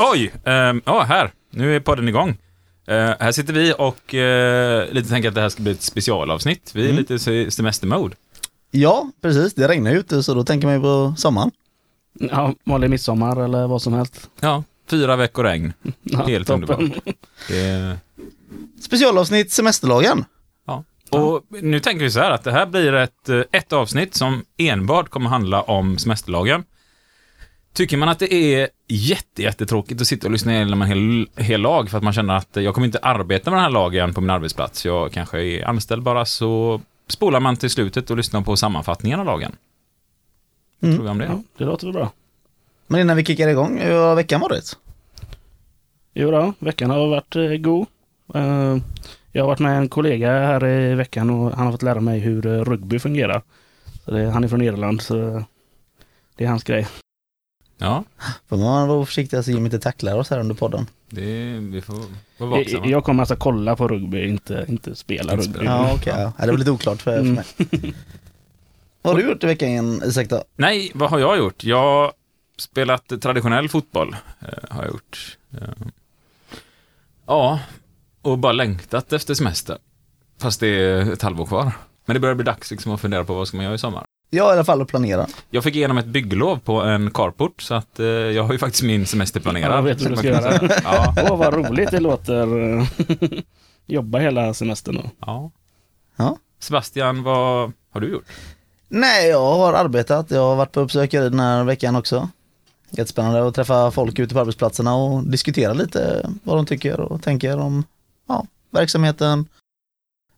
Oj! ehm, Ja, här. Nu är podden igång. Eh, här sitter vi och uh, lite tänker att det här ska bli ett specialavsnitt. Vi är lite i semestermode. Ja, precis. Det regnar ju ute så då tänker man ju på sommaren. Ja, vanlig midsommar eller vad som helst. Ja, fyra veckor regn. Ja, Helt toppen. underbart. Det, Specialavsnitt semesterlagen. ja. Och nu tänker vi så här att det här blir ett, eh, ett avsnitt som enbart kommer handla om semesterlagen. Tycker man att det är jätte, jättetråkigt att sitta och lyssna igenom en hel, hel lag för att man känner att jag kommer inte arbeta med den här lagen på min arbetsplats, jag kanske är anställd bara, så spolar man till slutet och lyssnar på sammanfattningen av lagen. Vad Mm. tror vi om det? Ja, det låter väl bra. Men innan vi kickar igång, hur har veckan varit? Jo då, veckan har varit eh, god. Eh, jag har varit med en kollega här i veckan och han har fått lära mig hur eh, rugby fungerar. Så det, han är från Irland så det är hans grej. Ja, Får man vara försiktig så Jimmy inte tacklar oss här under podden. det, vi får vara Jag, vaksamma. jag kommer alltså kolla på rugby, inte, inte spela Inte rugby. Ja, okej. ja. Ja, det var lite oklart för, för Mm. mig. Vad har du gjort i veckan, Isak då? Nej, vad har jag gjort? Jag har spelat traditionell fotboll. Eh, har jag gjort. Ja, och bara längtat efter semester. Fast det är ett halvår kvar. Men det börjar bli dags liksom att fundera på vad ska man göra i sommar. Jag i alla fall att planera. Jag fick igenom ett bygglov på en carport, så att eh, jag har ju faktiskt min semester planerad. Jag vet hur du ska göra. Ja, Åh vad roligt det låter. Jobba hela semestern då. ja. Ja. Sebastian, vad har du gjort? Nej, jag har arbetat. Jag har varit på uppsökare den här veckan också. Jättespännande att träffa folk ute på arbetsplatserna och diskutera lite vad de tycker och tänker om ja, verksamheten,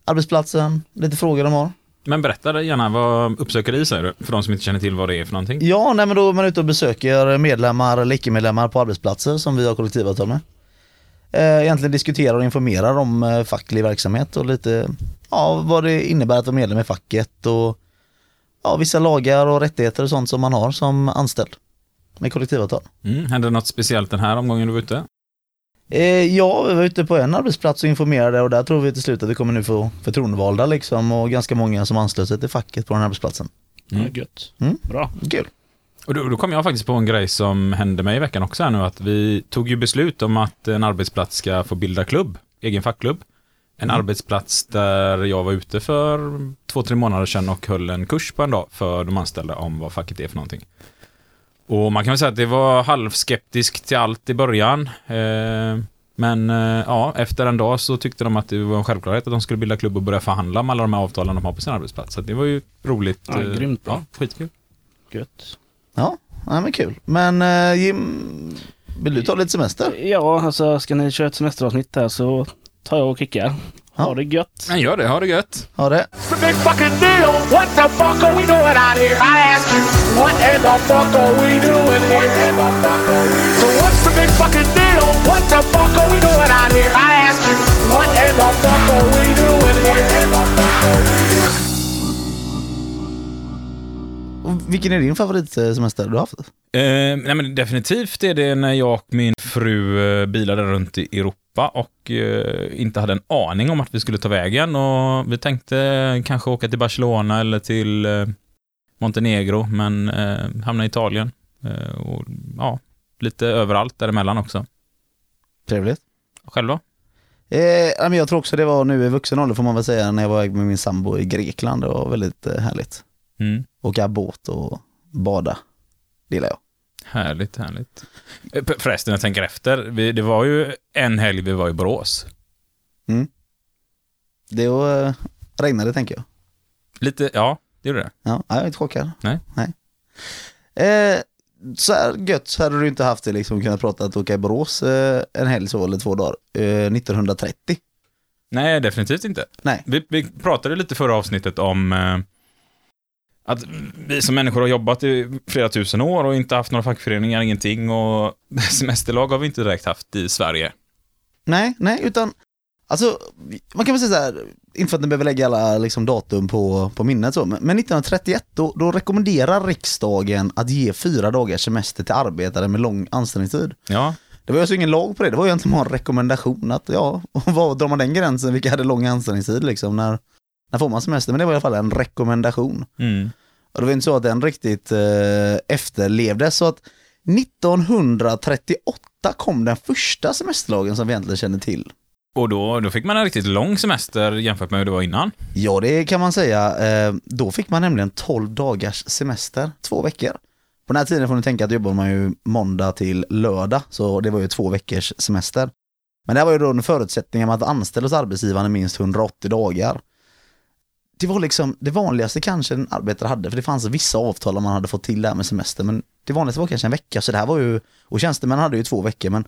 arbetsplatsen, lite frågor de har. Men berätta gärna vad uppsökeri säger du, för de som inte känner till vad det är för någonting. Ja, nej, men då är man ute och besöker medlemmar eller icke-medlemmar på arbetsplatser som vi har kollektivavtal med. Eh, egentligen diskuterar och informerar om eh, facklig verksamhet och lite ja, vad det innebär att vara medlem i facket och ja, vissa lagar och rättigheter och sånt som man har som anställd med kollektivavtal. Mm, hände något speciellt den här omgången du var ute? Eh, ja, vi var ute på en arbetsplats och informerade och där tror vi till slut att vi kommer nu få förtroendevalda liksom och ganska många som anslöt sig till facket på den arbetsplatsen. Mm. Ja, gött. Mm. Bra. Kul. Och då, då kom jag faktiskt på en grej som hände mig i veckan också här nu, att vi tog ju beslut om att en arbetsplats ska få bilda klubb, egen fackklubb. En Mm. arbetsplats där jag var ute för två, tre månader sedan och höll en kurs på en dag för de anställda om vad facket är för någonting. Och man kan väl säga att det var halvskeptiskt till allt i början. Eh, men eh, ja, efter en dag så tyckte de att det var en självklarhet att de skulle bilda klubb och börja förhandla om alla de här avtalen de har på sin arbetsplats. Så det var ju roligt. Ja, eh, grymt bra. Ja, skitkul. Gött. Ja, ja men kul. Men Jim, vill du ta lite semester? Ja, alltså ska ni köra ett semesteravsnitt här så tar jag och kickar. Ha Ja. det gött. Men gör det, ha det gött. Ha det. Vilken är din favoritsemester du har haft? Eh, nej men definitivt är det när jag och min fru eh, bilade runt i Europa och eh, inte hade en aning om att vi skulle ta vägen och vi tänkte kanske åka till Barcelona eller till eh, Montenegro men eh, hamna i Italien och ja, lite överallt däremellan också. Trevligt. Själv då? Eh, jag tror också det var nu i vuxen ålder får man väl säga när jag var med min sambo i Grekland. Det var väldigt härligt. Mm. Åka båt och bada. Det gillar jag. Härligt, härligt. Eh, Förresten, jag tänker efter. Vi, det var ju en helg vi var i Borås. Det eh, regnade tänker jag. Lite, ja, det gjorde det. Ja, jag är inte chockad. Nej. Nej. Eh, så här gött så hade du inte haft det liksom kunnat prata att åka i Borås eh, en helg så eller två dagar. Eh, 1930. Nej, definitivt inte. Nej. Vi, vi pratade lite förra avsnittet om eh, att vi som människor har jobbat i flera tusen år och inte haft några fackföreningar, ingenting och semesterlag har vi inte direkt haft i Sverige. Nej, nej, utan alltså man kan väl säga så här, inte för att ni behöver lägga alla liksom, datum på, på minnet så, men men 1931 då, då rekommenderar riksdagen att ge fyra dagars semester till arbetare med lång anställningstid. Ja, Det var ju alltså ingen lag på det, det var ju egentligen bara en rekommendation att ja, var drar man den gränsen, vilka hade lång anställningstid liksom, när, när får man semester? Men det var i alla fall en rekommendation. mm. Och det var inte så att den riktigt eh, efterlevdes så att 1938 kom den första semesterlagen som vi egentligen känner till. Och då, då fick man en riktigt lång semester jämfört med hur det var innan. Ja, det kan man säga. Eh, Då fick man nämligen 12 dagars semester, två veckor. På den här tiden får ni tänka att då jobbar man ju måndag till lördag, så det var ju två veckors semester. Men det här var ju då en förutsättning att anställd hos arbetsgivaren i minst 180 dagar. Det var liksom det vanligaste kanske en arbetare hade, för det fanns vissa avtal om man hade fått till det här med semester, men det vanligaste var kanske en vecka, så det här var ju, och tjänstemän hade ju två veckor, men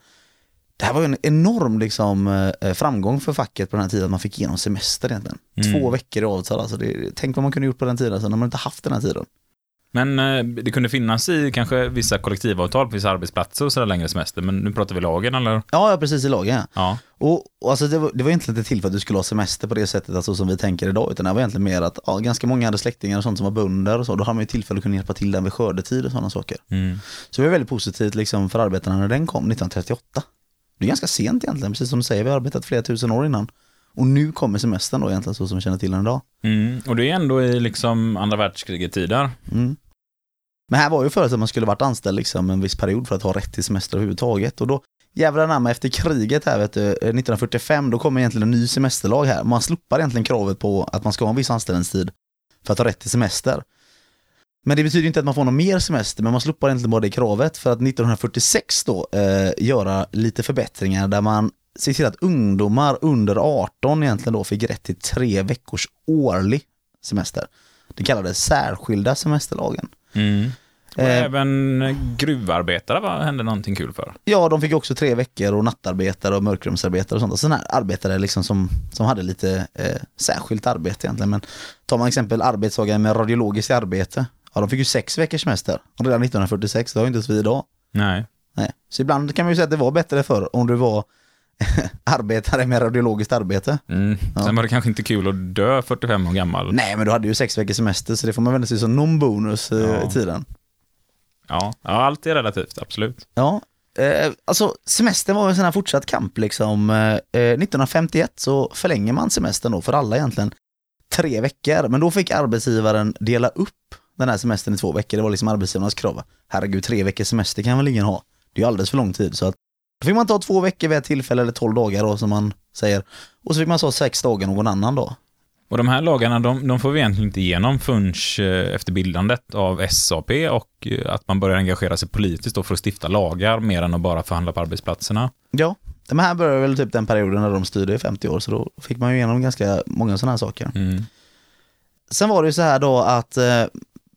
det här var ju en enorm liksom, eh, framgång för facket på den här tiden, att man fick igenom semester egentligen. Mm. Två veckor i avtal, alltså det, tänk vad man kunde gjort på den tiden, alltså, när man inte haft den här tiden. Men eh, det kunde finnas i kanske vissa kollektivavtal på vissa arbetsplatser och sådär längre semester, men nu pratar vi lagen eller? Ja, ja precis i lagen. Ja. Och, och alltså det, var, det var egentligen inte till för att du skulle ha semester på det sättet alltså, som vi tänker idag, utan det var egentligen mer att ja, ganska många hade släktingar och sånt som var bönder och så, då hade man ju tillfälle att kunna hjälpa till den vid skördetid och sådana saker. Mm. Så det var väldigt positivt liksom för arbetarna när den kom 1938. Det är ganska sent egentligen, precis som du säger, vi har arbetat flera tusen år innan. Och nu kommer semestern då egentligen så som vi känner till den idag. Mm. Och det är ändå i liksom andra världskriget-tider. Mm. Men här var ju förut att man skulle varit anställd liksom en viss period för att ha rätt till semester överhuvudtaget. Och då jävlar namn efter kriget här vet du, eh, 1945, då kommer egentligen en ny semesterlag här. Man slopar egentligen kravet på att man ska ha en viss anställningstid för att ha rätt till semester. Men det betyder inte att man får någon mer semester, men man slopar egentligen bara det kravet för att 1946 då eh, göra lite förbättringar där man ser till att ungdomar under 18 egentligen då fick rätt till tre veckors årlig semester. Det kallades särskilda semesterlagen. Mm. Och Eh. även gruvarbetare va, hände någonting kul för. Ja, de fick också tre veckor och nattarbetare och mörkrumsarbetare och sånt. Sådana här arbetare liksom som, som hade lite eh, särskilt arbete egentligen. Men tar man exempel arbetstagare med radiologiskt arbete, ja de fick ju sex veckors semester. Och redan 1946, det har ju inte ens vi idag. Nej. Nej. Så ibland kan man ju säga att det var bättre för om du var arbetare med radiologiskt arbete. Mm. Ja. Sen var det kanske inte kul att dö 45 år gammal. Nej, men du hade ju sex veckors semester så det får man väl se som någon bonus eh, Ja. i tiden. Ja. ja, allt är relativt, absolut. Ja, eh, alltså semestern var en sån här fortsatt kamp liksom. Eh, eh, 1951 så förlänger man semestern då för alla egentligen tre veckor, men då fick arbetsgivaren dela upp den här semestern i två veckor. Det var liksom arbetsgivarnas krav. Herregud, tre veckors semester kan väl ingen ha? Det är ju alldeles för lång tid så att då fick man ta två veckor vid ett tillfälle eller tolv dagar då som man säger. Och så fick man ta sex dagar någon annan dag. Och de här lagarna, de, de får vi egentligen inte igenom förrän eh, efter bildandet av SAP och eh, att man börjar engagera sig politiskt då för att stifta lagar mer än att bara förhandla på arbetsplatserna. Ja, men här började väl typ den perioden när de styrde i 50 år så då fick man ju igenom ganska många sådana här saker. Mm. Sen var det ju så här då att eh,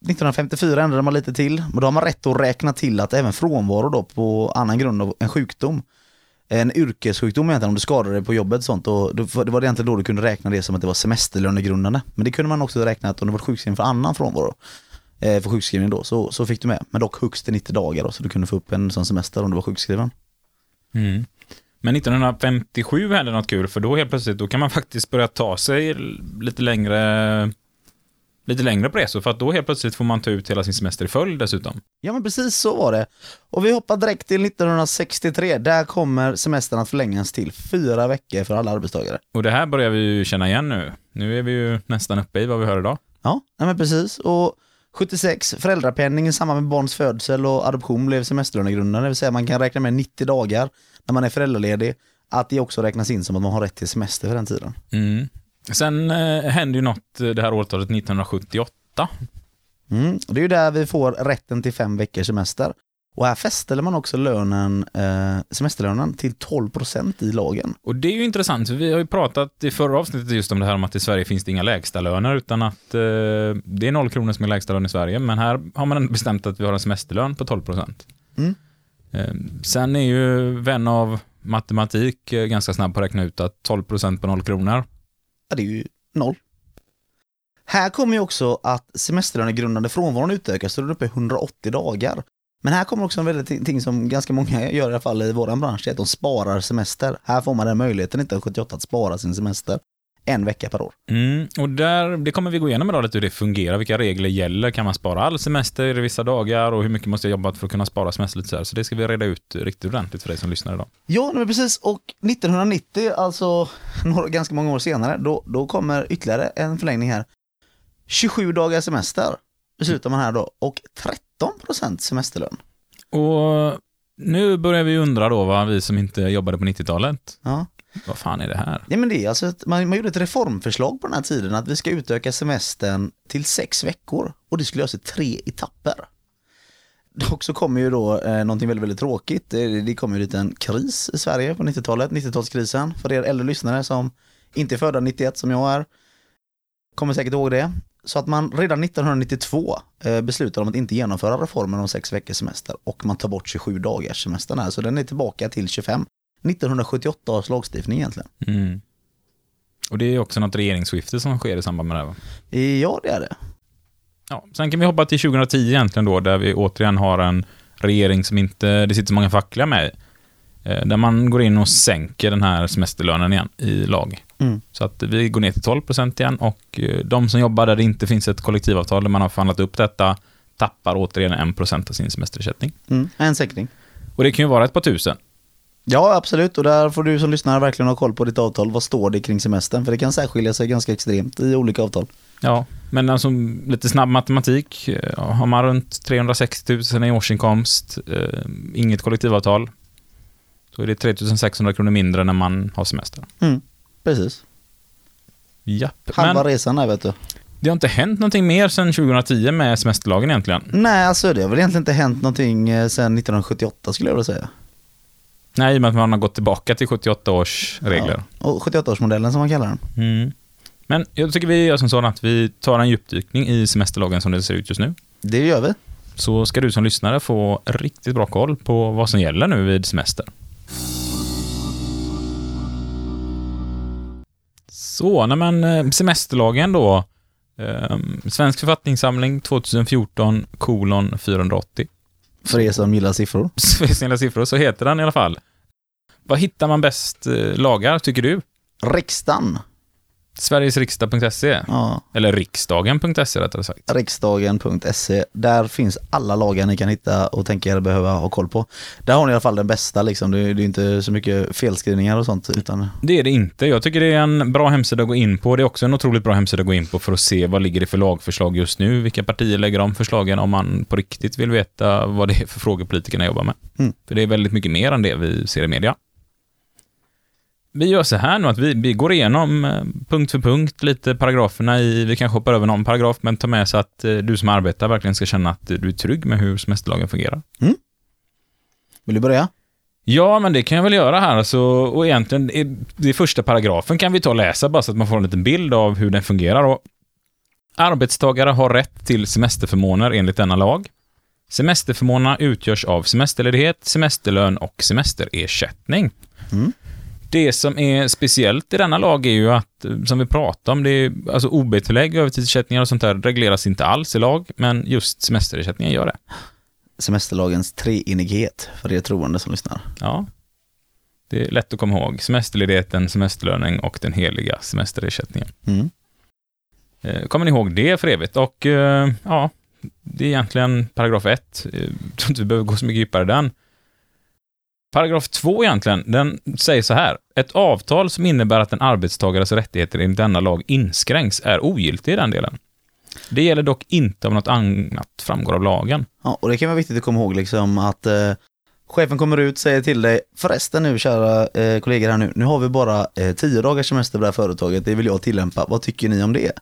1954 ändrade man lite till, men då har man rätt att räkna till att även frånvaro då på annan grund av en sjukdom, en yrkessjukdom egentligen, om du skadade dig på jobbet och sånt, och det var egentligen då du kunde räkna det som att det var semesterlönegrundande. Men det kunde man också räkna att om du var sjukskriven för annan frånvaro, eh, för sjukskrivning då, så, så fick du med. Men dock högst till 90 dagar då, så du kunde få upp en sån semester om du var sjukskriven. Mm. Men 1957 hände något kul, för då helt plötsligt, då kan man faktiskt börja ta sig lite längre lite längre på resor, för att då helt plötsligt får man ta ut hela sin semester i följd dessutom. Ja men precis så var det. Och vi hoppar direkt till 1963, där kommer semestern att förlängas till fyra veckor för alla arbetstagare. Och det här börjar vi ju känna igen nu. Nu är vi ju nästan uppe i vad vi hör idag. Ja, nej men precis. Och 76, föräldrapenning i samband med barns födsel och adoption blev semesterlönegrundande, det vill säga man kan räkna med 90 dagar när man är föräldraledig, att det också räknas in som att man har rätt till semester för den tiden. Mm. Sen eh, hände ju något eh, det här årtalet 1978. Mm. Det är ju där vi får rätten till fem veckors semester. Och här fäställer man också lönen, eh, semesterlönen till 12% i lagen. Och det är ju intressant, för vi har ju pratat i förra avsnittet just om det här om att i Sverige finns det inga lägstalöner, utan att eh, det är noll kronor som är lägstalön i Sverige, men här har man bestämt att vi har en semesterlön på 12 procent. Mm. Eh, sen är ju vän av matematik eh, ganska snabb på att räkna ut att 12 procent på noll kronor. Ja, det är ju noll. Här kommer ju också att semesterlönegrundande frånvaron utökas så den är uppe i 180 dagar. Men här kommer också en väldigt ting som ganska många gör i alla fall i våran bransch, det är att de sparar semester. Här får man den möjligheten 1978 att spara sin semester en vecka per år. Mm, och där, det kommer vi gå igenom idag lite hur det fungerar, vilka regler gäller, kan man spara all semester i vissa dagar och hur mycket måste jag jobba för att kunna spara semester lite så här. Så det ska vi reda ut riktigt ordentligt för dig som lyssnar idag. Ja, men precis. Och 1990, alltså några, ganska många år senare, då, då kommer ytterligare en förlängning här. 27 dagars semester beslutar man här då och 13% semesterlön. Och nu börjar vi undra då, va, vi som inte jobbade på 90-talet. Ja. Vad fan är det här? Ja, men det är alltså ett, man, man gjorde ett reformförslag på den här tiden att vi ska utöka semestern till sex veckor och det skulle göras i tre etapper. Dock så kommer ju då eh, någonting väldigt, väldigt tråkigt. Det, det kommer ju en en kris i Sverige på 90-talet, 90-talskrisen. För er äldre lyssnare som inte är födda 91 som jag är, kommer säkert ihåg det. Så att man redan 1992 eh, beslutar om att inte genomföra reformen om sex veckors semester och man tar bort 27 dagars semester här, så den är tillbaka till 25. 1978 års lagstiftning egentligen. Mm. Och det är också något regeringsskifte som sker i samband med det här, va? Ja, det är det. Ja, sen kan vi hoppa till 2010 egentligen då, där vi återigen har en regering som inte det sitter så många fackliga med i. Eh, Där man går in och sänker den här semesterlönen igen i lag. Mm. Så att vi går ner till 12 procent igen och eh, de som jobbar där det inte finns ett kollektivavtal där man har förhandlat upp detta tappar återigen 1 procent av sin semesterersättning. Mm. En sänkning. Och det kan ju vara ett par tusen. Ja, absolut. Och där får du som lyssnar verkligen ha koll på ditt avtal. Vad står det kring semestern? För det kan särskilja sig ganska extremt i olika avtal. Ja, men alltså lite snabb matematik. eh, Har man runt 360 000 i årsinkomst, eh, inget kollektivavtal, då är det 3 600 kronor mindre när man har semester. Mm. Precis. Japp. Halva Men resan där vet du. det har inte hänt någonting mer sedan 2010 med semesterlagen egentligen. Nej, alltså det har väl egentligen inte hänt någonting eh, sedan 1978 skulle jag vilja säga. Nej, i och med att man har gått tillbaka till 78 års regler. Ja. Och 78-årsmodellen som man kallar den. Mm. Men jag tycker vi gör som så att vi tar en djupdykning i semesterlagen som det ser ut just nu. Det gör vi. Så ska du som lyssnare få riktigt bra koll på vad som gäller nu vid semester. Så, nej men eh, semesterlagen då. Eh, Svensk författningssamling 2014 kolon 480. För er som gillar siffror. Snälla siffror, så heter den i alla fall. Vad hittar man bäst eh, lagar, tycker du? Riksdagen. Sverigesriksdag.se? Ja. Eller riksdagen.se rättare sagt. Riksdagen.se. Där finns alla lagar ni kan hitta och tänka er behöva ha koll på. Där har ni i alla fall den bästa liksom. Det är, det är inte så mycket felskrivningar och sånt utan Det är det inte. Jag tycker det är en bra hemsida att gå in på. Det är också en otroligt bra hemsida att gå in på för att se vad ligger det för lagförslag just nu. Vilka partier lägger de förslagen om man på riktigt vill veta vad det är för frågor politikerna jobbar med. Mm. För det är väldigt mycket mer än det vi ser i media. Vi gör så här nu att vi, vi går igenom eh, punkt för punkt lite paragraferna i, vi kanske hoppar över någon paragraf, men ta med så att eh, du som arbetar verkligen ska känna att du är trygg med hur semesterlagen fungerar. Vill du börja? Ja, men det kan jag väl göra här. Alltså, och egentligen, i- första paragrafen kan vi ta och läsa bara så att man får en liten bild av hur den fungerar. Och arbetstagare har rätt till semesterförmåner enligt denna lag. Semesterförmånerna utgörs av semesterledighet, semesterlön och semesterersättning. Mm. Det som är speciellt i denna lag är ju att, eh, som vi pratade om, det är, alltså OB-tillägg, övertidsersättningar och sånt där regleras inte alls i lag, men just semesterersättningen gör det. Semesterlagens treenighet för er troende som lyssnar. Ja. Det är lätt att komma ihåg. Semesterledigheten, semesterlöning och den heliga semesterersättningen. Mm. Eh, Kommer ni ihåg det för evigt? Och eh, ja, det är egentligen paragraf 1. Jag tror inte vi behöver gå så mycket djupare i den. Paragraf 2 egentligen, den säger så här. Ett avtal som innebär att en arbetstagares rättigheter enligt denna lag inskränks är ogiltig i den delen. Det gäller dock inte om något annat framgår av lagen. Ja, och det kan vara viktigt att komma ihåg liksom att eh, chefen kommer ut, säger till dig, förresten nu kära eh, kollegor här nu, nu har vi bara eh, tio dagars semester på det här företaget, det vill jag tillämpa, vad tycker ni om det?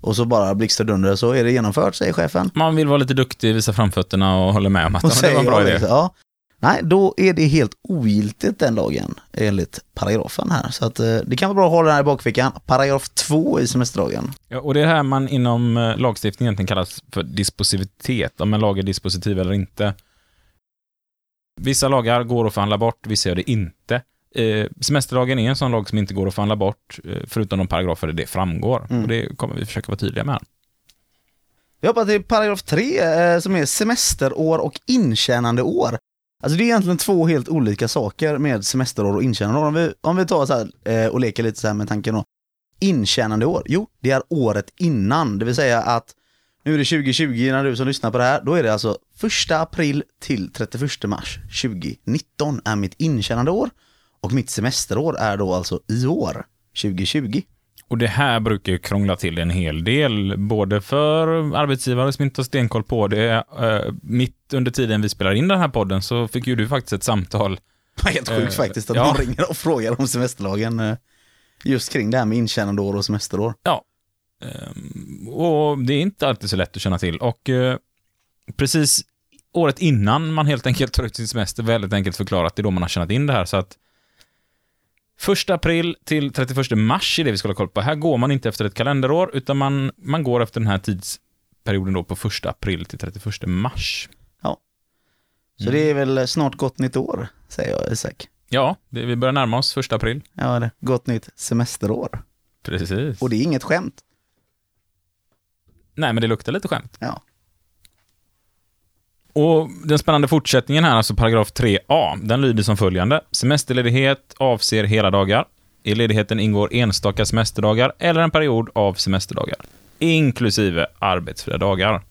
Och så bara blixtrar så är det genomfört, säger chefen. Man vill vara lite duktig, visa framfötterna och håller med om att Och det var en bra idé. liksom, Ja. Nej, då är det helt ogiltigt den lagen enligt paragrafen här. Så att eh, det kan vara bra att ha den här i bakfickan. Paragraf 2 i semesterlagen. Ja, och det är det här man inom eh, lagstiftningen egentligen kallas för dispositivitet, om en lag är dispositiv eller inte. Vissa lagar går att förhandla bort, vissa gör det inte. Eh, semesterlagen är en sån lag som inte går att förhandla bort, eh, förutom de paragrafer där det framgår. Mm. Och det kommer vi försöka vara tydliga med. Vi hoppar till paragraf 3 eh, som är semesterår och intjänande år. Alltså det är egentligen två helt olika saker med semesterår och intjänandeår. Om vi, om vi tar så här eh, och leker lite så här med tanken då. Intjänandeår, jo det är året innan, det vill säga att nu är det 2020 när du som lyssnar på det här, då är det alltså 1 april till 31 mars 2019 är mitt intjänandeår. och mitt semesterår är då alltså i år, 2020. Och det här brukar ju krångla till en hel del, både för arbetsgivare som inte har stenkoll på det. Eh, mitt under tiden vi spelar in den här podden så fick ju du faktiskt ett samtal. Helt sjukt Eh, faktiskt att ja. de ringer och frågar om semesterlagen. eh, Just kring det här med intjänandeår och semesterår. Ehm, och det är inte alltid så lätt att känna till. Och precis året innan man helt enkelt tar ut sin semester, väldigt enkelt förklarat, det är då man har tjänat in det här. Så att 1 april till 31 mars är det vi ska hålla koll på. Här går man inte efter ett kalenderår, utan man, man går efter den här tidsperioden då på 1 april till 31 mars. Så Mm. det är väl snart gott nytt år, säger jag Isak. Ja, det, vi börjar närma oss 1 april. Ja, det. Gott nytt semesterår. Precis. Och det är inget skämt. Nej, men det luktar lite skämt. Ja. Och den spännande fortsättningen här, alltså paragraf 3a, den lyder som följande. Semesterledighet avser hela dagar. I ledigheten ingår enstaka semesterdagar eller en period av semesterdagar, inklusive arbetsfria dagar.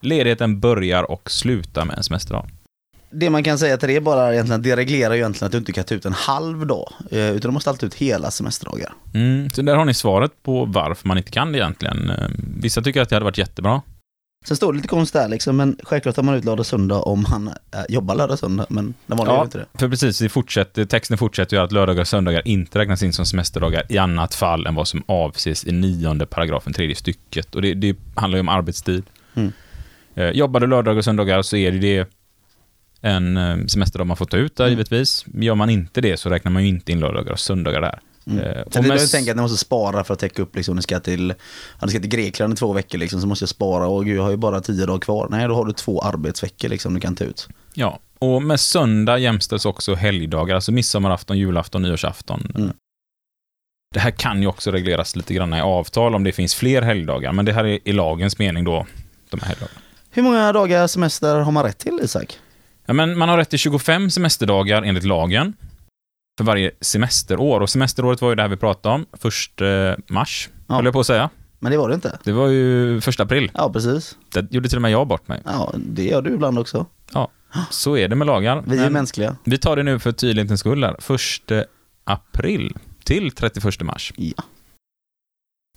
Ledigheten börjar och slutar med en semesterdag. Det man kan säga till det är bara egentligen att det reglerar ju egentligen att du inte kan ta ut en halv dag. eh, Utan du måste alltid ut hela semesterdagar. Mm, så där har ni svaret på varför man inte kan det egentligen. Eh, Vissa tycker att det hade varit jättebra. Sen står det lite konstigt där liksom, men självklart tar man ut lördag söndag om man äh, jobbar lördag söndag, men den vanliga gör inte det. för precis, vi fortsätter, texten fortsätter ju att lördagar och söndagar inte räknas in som semesterdagar i annat fall än vad som avses i nionde paragrafen, tredje stycket. Och det, det handlar ju om arbetstid. Mm. Eh, jobbar du lördagar och söndagar så är det det en eh, semesterdag man får ta ut där, Mm. givetvis. Gör man inte det så räknar man ju inte in lördagar och söndagar där. Mm. Eh, Så det är med jag tänker att ni måste spara för att täcka upp liksom, ni ska till, ja, ni ska till Grekland i två veckor liksom, så måste jag spara och gud jag har ju bara tio dagar kvar. Nej, då har du två arbetsveckor liksom du kan ta ut. Ja, och med söndag jämställs också helgdagar, alltså midsommarafton, julafton, nyårsafton. Mm. Det här kan ju också regleras lite grann i avtal om det finns fler helgdagar, men det här är i lagens mening då, de här helgdagarna. Hur många dagar semester har man rätt till Isak? Ja, men man har rätt till 25 semesterdagar enligt lagen för varje semesterår. Och semesteråret var ju det här vi pratade om, 1 mars, Ja. höll jag på att säga. Men det var det inte. Det var ju 1 april. Ja, precis. Det gjorde till och med jag bort mig. Ja, det gör du ibland också. Så är det med lagar. Vi är Men mänskliga. vi tar det nu för tydlighetens skull här. 1 april till 31 mars. Ja.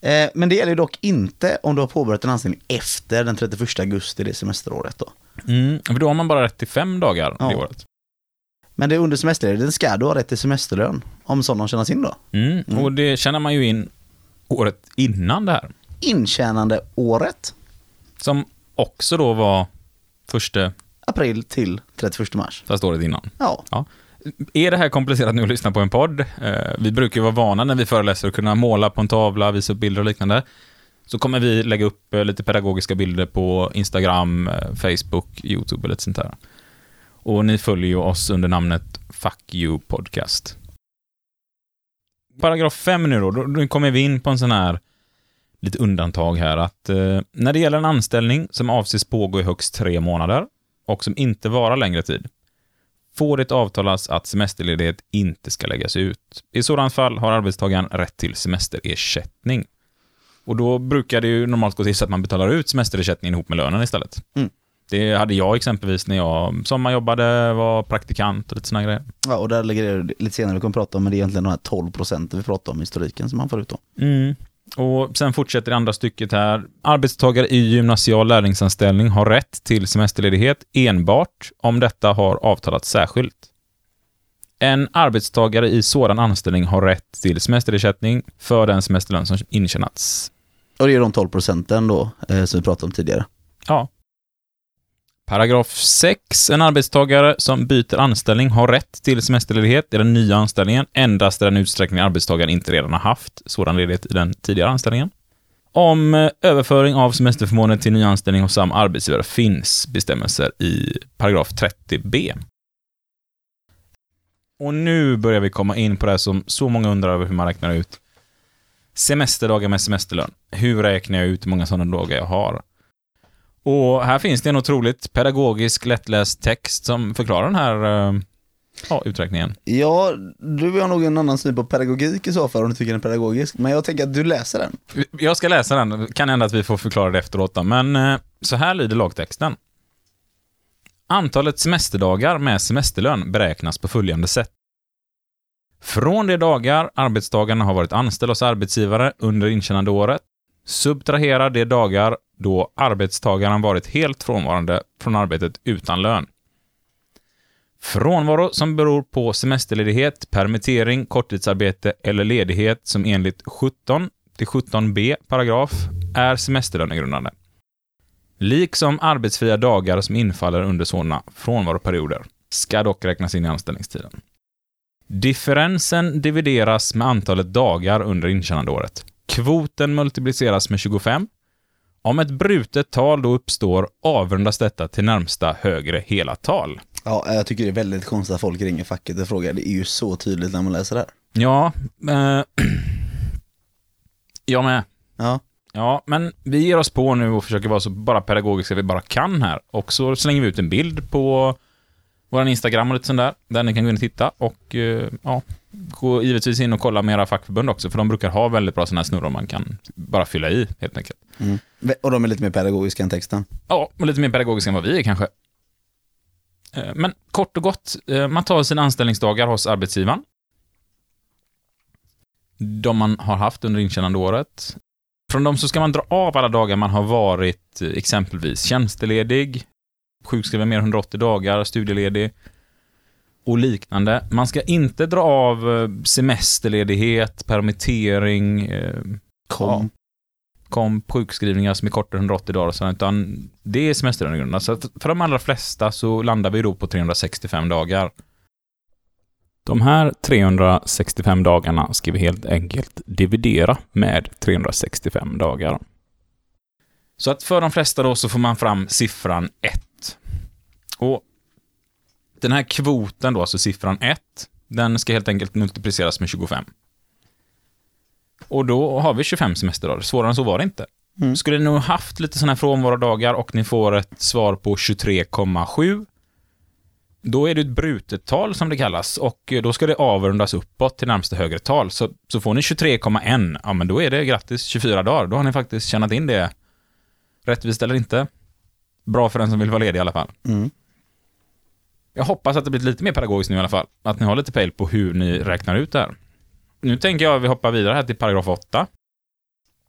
Eh, men det gäller ju dock inte om du har påbörjat en anställning efter den 31 augusti det semesteråret då. Mm, för då har man bara rätt till fem dagar Ja. det året. Men det är under semesterledigheten ska du ha rätt till semesterlön om sådana tjänas in då. Mm, Mm. Och det tjänar man ju in året innan det här. Intjänande året, Som också då var första, april till 31 mars. fast året innan. Ja, Är det här komplicerat nu att lyssna på en podd? Eh, vi brukar ju vara vana när vi föreläser att kunna måla på en tavla, visa upp bilder och liknande. Så kommer vi lägga upp eh, lite pedagogiska bilder på Instagram, eh, Facebook, YouTube och lite sånt där. Och ni följer ju oss under namnet Fuck You Podcast. Paragraf 5 nu då, då, kommer vi in på en sån här lite undantag här att eh, när det gäller en anställning som avses pågå i högst tre månader och som inte varar längre tid får det avtalas att semesterledighet inte ska läggas ut. I sådant fall har arbetstagaren rätt till semesterersättning. Och då brukar det ju normalt gå till så att man betalar ut semesterersättningen ihop med lönen istället. Mm. Det hade jag exempelvis när jag sommarjobbade, var praktikant och lite såna grejer. ja och där ligger det lite senare vi kommer prata om, men det är egentligen de här 12 procenten vi pratar om i historiken som man får ut då. Mm. Och sen fortsätter det andra stycket här. Arbetstagare i gymnasial lärlingsanställning har rätt till semesterledighet enbart om detta har avtalats särskilt. En arbetstagare i sådan anställning har rätt till semesterersättning för den semesterlön som intjänats. Och det är de 12 procenten då eh, som vi pratade om tidigare. Ja. Paragraf 6. En arbetstagare som byter anställning har rätt till semesterledighet i den nya anställningen endast i den utsträckning arbetstagaren inte redan har haft sådan ledighet i den tidigare anställningen. Om eh, överföring av semesterförmåner till ny anställning hos samma arbetsgivare finns bestämmelser i paragraf 30b. Och nu börjar vi komma in på det som så många undrar över hur man räknar ut semesterdagar med semesterlön. Hur räknar jag ut hur många sådana dagar jag har? Och här finns det en otroligt pedagogisk, lättläst text som förklarar den här eh, ja, uträkningen. Ja, du har nog en annan syn på pedagogik i så fall om du tycker den är pedagogisk. Men jag tänker att du läser den. Jag ska läsa den, kan hända att vi får förklara det efteråt då. men eh, så här lyder lagtexten. Antalet semesterdagar med semesterlön beräknas på följande sätt. Från de dagar arbetstagarna har varit anställda hos arbetsgivare under intjänande subtrahera de dagar då arbetstagaren varit helt frånvarande från arbetet utan lön. Frånvaro som beror på semesterledighet, permittering, korttidsarbete eller ledighet som enligt 17 till 17b paragraf är semesterlönegrundande. Liksom arbetsfria dagar som infaller under sådana frånvaroperioder ska dock räknas in i anställningstiden. Differensen divideras med antalet dagar under intjänandeåret. Kvoten multipliceras med 25. Om ett brutet tal då uppstår avrundas detta till närmsta högre hela tal. Ja, jag tycker det är väldigt konstigt att folk ringer facket och frågar. Det är ju så tydligt när man läser det här. Ja, eh, jag med. Ja, Ja, men vi ger oss på nu och försöker vara så bara pedagogiska vi bara kan här. Och så slänger vi ut en bild på vår Instagram och lite sånt där, där ni kan gå in och titta. Och eh, ja, gå givetvis in och kolla med era fackförbund också, för de brukar ha väldigt bra sådana här snurror man kan bara fylla i, helt enkelt. mm. och de är lite mer pedagogiska än texten. Ja, och lite mer pedagogiska än vad vi är kanske. Eh, Men kort och gott, eh, man tar sina anställningsdagar hos arbetsgivaren. De man har haft under intjänande året. Från dem så ska man dra av alla dagar man har varit exempelvis tjänsteledig, sjukskriven mer än 180 dagar, studieledig och liknande. Man ska inte dra av eh, semesterledighet, permittering, eh, Kom. kom sjukskrivningar som är kortare än 180 dagar och sådant, utan det är semesterlönegrundande. Så för de allra flesta så landar vi då på 365 dagar. De här 365 dagarna ska vi helt enkelt dividera med 365 dagar. Så att för de flesta då så får man fram siffran 1. Och den här kvoten då, alltså siffran 1, den ska helt enkelt multipliceras med 25. Och då har vi 25 semesterdagar. Svårare än så var det inte. Mm. Skulle ni nog haft lite sådana här frånvarodagar och ni får ett svar på 23,7 då är det ett brutet tal som det kallas och då ska det avrundas uppåt till närmaste högre tal. Så, så får ni 23,1, ja men då är det grattis 24 dagar. Då har ni faktiskt tjänat in det. Rättvist eller inte. Bra för den som vill vara ledig i alla fall. Mm. Jag hoppas att det blir lite mer pedagogiskt nu i alla fall. Att ni har lite pejl på hur ni räknar ut det här. Nu tänker jag att vi hoppar vidare här till paragraf 8.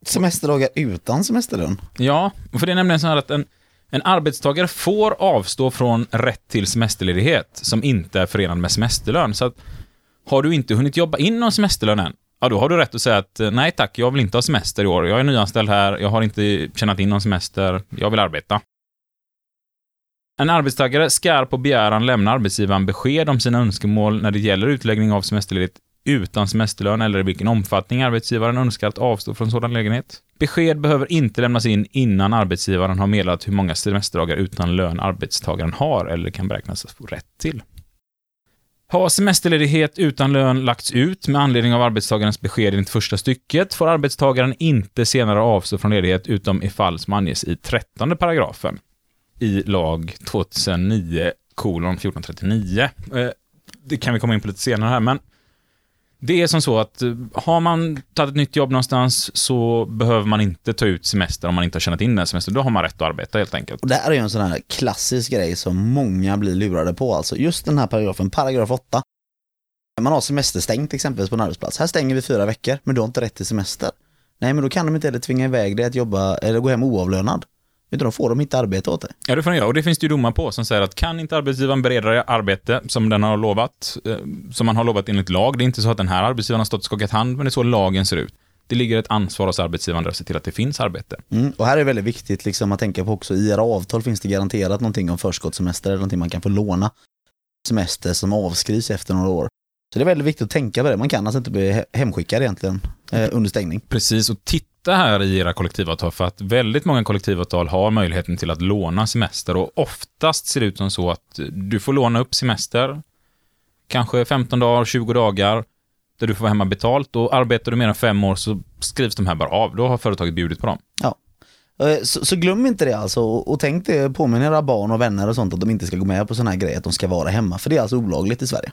Semesterdagar utan semesterlön. Ja, för det är nämligen så här att en, en arbetstagare får avstå från rätt till semesterledighet som inte är förenad med semesterlön. Så att har du inte hunnit jobba in någon semesterlön än, ja då har du rätt att säga att nej tack, jag vill inte ha semester i år. Jag är nyanställd här, jag har inte tjänat in någon semester, jag vill arbeta. En arbetstagare ska på begäran lämna arbetsgivaren besked om sina önskemål när det gäller utläggning av semesterledigt utan semesterlön eller i vilken omfattning arbetsgivaren önskar att avstå från sådan lägenhet. Besked behöver inte lämnas in innan arbetsgivaren har meddelat hur många semesterdagar utan lön arbetstagaren har eller kan beräknas få rätt till. Har semesterledighet utan lön lagts ut med anledning av arbetstagarens besked enligt första stycket får arbetstagaren inte senare avstå från ledighet utom i fall som anges i 13 paragrafen i lag 2009 kolon 1439. Eh, det kan vi komma in på lite senare här, men det är som så att eh, har man tagit ett nytt jobb någonstans så behöver man inte ta ut semester om man inte har tjänat in den semestern. Då har man rätt att arbeta helt enkelt. Och det här är ju en sån här klassisk grej som många blir lurade på alltså. Just den här paragrafen, paragraf 8. Man har semesterstängt exempelvis på en arbetsplats. Här stänger vi fyra veckor, men du har inte rätt till semester. Nej, men då kan de inte heller tvinga iväg dig att jobba eller gå hem oavlönad. Utan då får de inte arbeta åt dig. Ja, det får den göra. Och det finns det ju domar på som säger att kan inte arbetsgivaren bereda dig arbete som den har lovat, eh, som man har lovat enligt lag, det är inte så att den här arbetsgivaren har stått och skakat hand, men det är så lagen ser ut. Det ligger ett ansvar hos arbetsgivaren att se till att det finns arbete. Mm. Och här är det väldigt viktigt liksom, att tänka på också, i era avtal finns det garanterat någonting om förskottssemester eller någonting man kan få låna semester som avskrivs efter några år. Så det är väldigt viktigt att tänka på det. Man kan alltså inte bli he- hemskickad egentligen eh, under stängning. Precis, och titta här i era kollektivavtal, för att väldigt många kollektivavtal har möjligheten till att låna semester och oftast ser det ut som så att du får låna upp semester, kanske 15 dagar, 20 dagar, där du får vara hemma betalt och arbetar du mer än fem år så skrivs de här bara av. Då har företaget bjudit på dem. Eh, Så, så glöm inte det alltså och, och tänk det, påminn era barn och vänner och sånt att de inte ska gå med på sådana här grejer, att de ska vara hemma. För det är alltså olagligt i Sverige.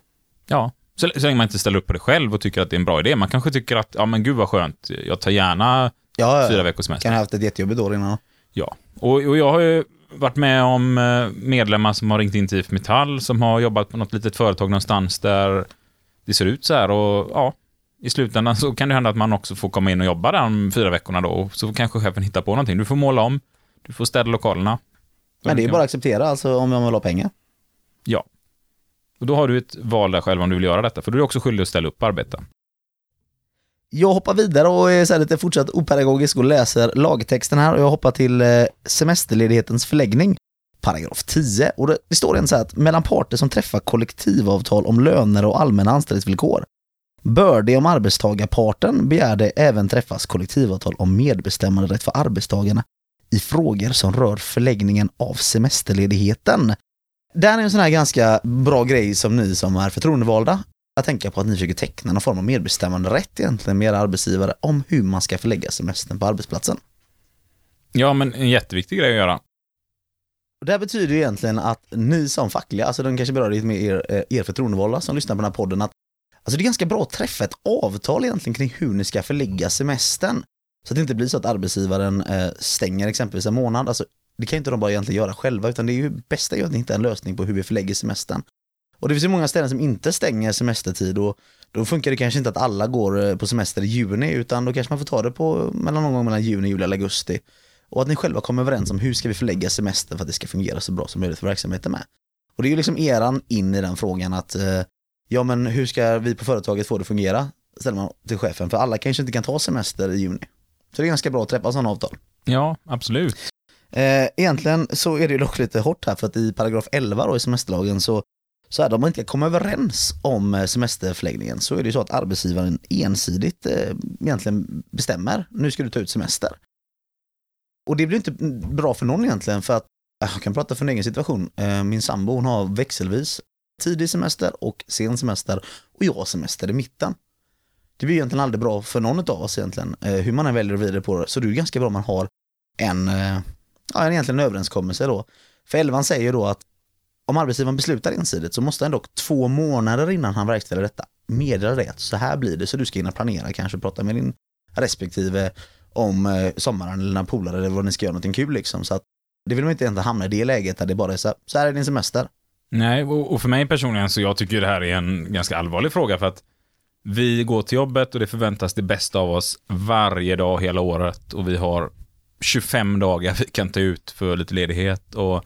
Ja, så, så länge man inte ställer upp på det själv och tycker att det är en bra idé. Man kanske tycker att, ja men gud vad skönt, jag tar gärna Ja, fyra veckors semester. kan ha haft ett jättejobbigt år innan. Ja, och, och jag har ju varit med om eh, medlemmar som har ringt in till IF Metall, som har jobbat på något litet företag någonstans där det ser ut så här och ja, i slutändan så kan det hända att man också får komma in och jobba där de fyra veckorna då, och så kanske chefen hittar på någonting. Du får måla om, du får städa lokalerna. Men det är bara att acceptera alltså om man vill ha pengar. Ja. Och då har du ett val där själv om du vill göra detta, för då är du också skyldig att ställa upp och arbeta. Jag hoppar vidare och är så här lite fortsatt opedagogisk och läser lagtexten här och jag hoppar till eh, semesterledighetens förläggning. Paragraf 10 och det, det står en så här att mellan parter som träffar kollektivavtal om löner och allmänna anställningsvillkor bör det om arbetstagarparten begär det även träffas kollektivavtal om medbestämmanderätt för arbetstagarna i frågor som rör förläggningen av semesterledigheten. Det här är en sån här ganska bra grej som ni som är förtroendevalda att tänka på att ni försöker teckna någon form av medbestämmanderätt egentligen med era arbetsgivare om hur man ska förlägga semestern på arbetsplatsen. Ja, men en jätteviktig grej att göra. Och det här betyder egentligen att ni som fackliga, alltså de kanske berör lite mer er, eh, er förtroendevalda som lyssnar på den här podden, att alltså det är ganska bra att träffa ett avtal egentligen kring hur ni ska förlägga semestern. Så att det inte blir så att arbetsgivaren eh, stänger exempelvis en månad. Alltså, det kan inte de bara egentligen göra själva, utan det är ju bästa är att hitta en lösning på hur vi förlägger semestern. Och det finns ju många ställen som inte stänger semestertid och då funkar det kanske inte att alla går eh, på semester i juni, utan då kanske man får ta det på mellan någon gång mellan juni, juli eller augusti. Och att ni själva kommer överens om hur ska vi förlägga semestern för att det ska fungera så bra som möjligt för verksamheten med. Och det är ju liksom eran in i den frågan att eh, ja men hur ska vi på företaget få det att fungera? Ställer man till chefen, för alla kanske inte kan ta semester i juni. Så det är ganska bra att träffa sådana avtal. Ja, absolut. Eh, egentligen så är det ju dock lite hårt här för att i paragraf 11 då i semesterlagen så, så är det om man inte kan komma överens om eh, semesterförläggningen så är det ju så att arbetsgivaren ensidigt eh, egentligen bestämmer nu ska du ta ut semester. Och det blir inte bra för någon egentligen för att eh, jag kan prata för en egen situation. Eh, min sambo hon har växelvis tidig semester och sen semester och jag har semester i mitten. Det blir egentligen aldrig bra för någon av oss egentligen, eh, hur man än väljer att vrida på det. Så det är ganska bra om man har en, eh, ja, en egentligen överenskommelse då. För elvan säger ju då att om arbetsgivaren beslutar ensidigt så måste han dock två månader innan han verkställer detta meddela det att så här blir det så du ska hinna planera, kanske prata med din respektive om eh, sommaren eller när polare eller vad ni ska göra någonting kul liksom. Så att det vill man inte egentligen hamna i det läget där det bara är så här, så här är din semester. Nej, och och för mig personligen så jag tycker det här är en ganska allvarlig fråga för att vi går till jobbet och det förväntas det bästa av oss varje dag hela året och vi har 25 dagar vi kan ta ut för lite ledighet och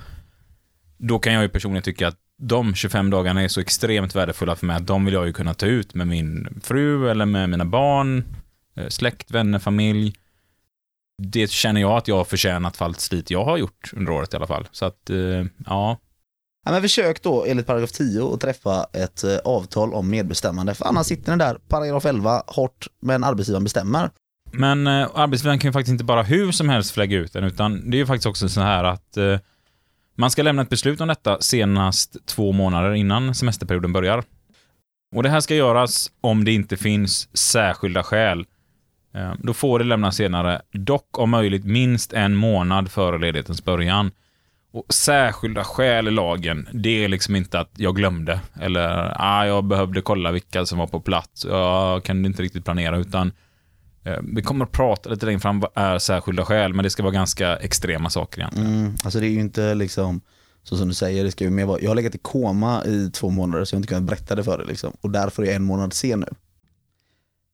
då kan jag ju personligen tycka att de 25 dagarna är så extremt värdefulla för mig att de vill jag ju kunna ta ut med min fru eller med mina barn, eh, släkt, vänner, familj. Det känner jag att jag har förtjänat för allt slit jag har gjort under året i alla fall. Så att, eh, ja, Ja, men försök då enligt paragraf 10 att träffa ett eh, avtal om medbestämmande. För annars sitter den där, paragraf 11, hårt, men arbetsgivaren bestämmer. Men eh, arbetsgivaren kan ju faktiskt inte bara hur som helst flagga ut den, utan det är ju faktiskt också så här att man ska lämna ett beslut om detta senast två månader innan semesterperioden börjar. Och det här ska göras om det inte finns särskilda skäl. Eh, då får det lämnas senare, dock om möjligt minst en månad före ledighetens början. Och särskilda skäl i lagen, det är liksom inte att jag glömde eller ah, jag behövde kolla vilka som var på plats. Jag kunde inte riktigt planera utan eh, vi kommer att prata lite längre fram vad är särskilda skäl, men det ska vara ganska extrema saker egentligen. Mm, alltså det är ju inte liksom, så som du säger, det ska ju mer vara, jag har legat i koma i två månader så jag har inte kunnat berätta det för dig liksom. Och därför är jag en månad sen nu.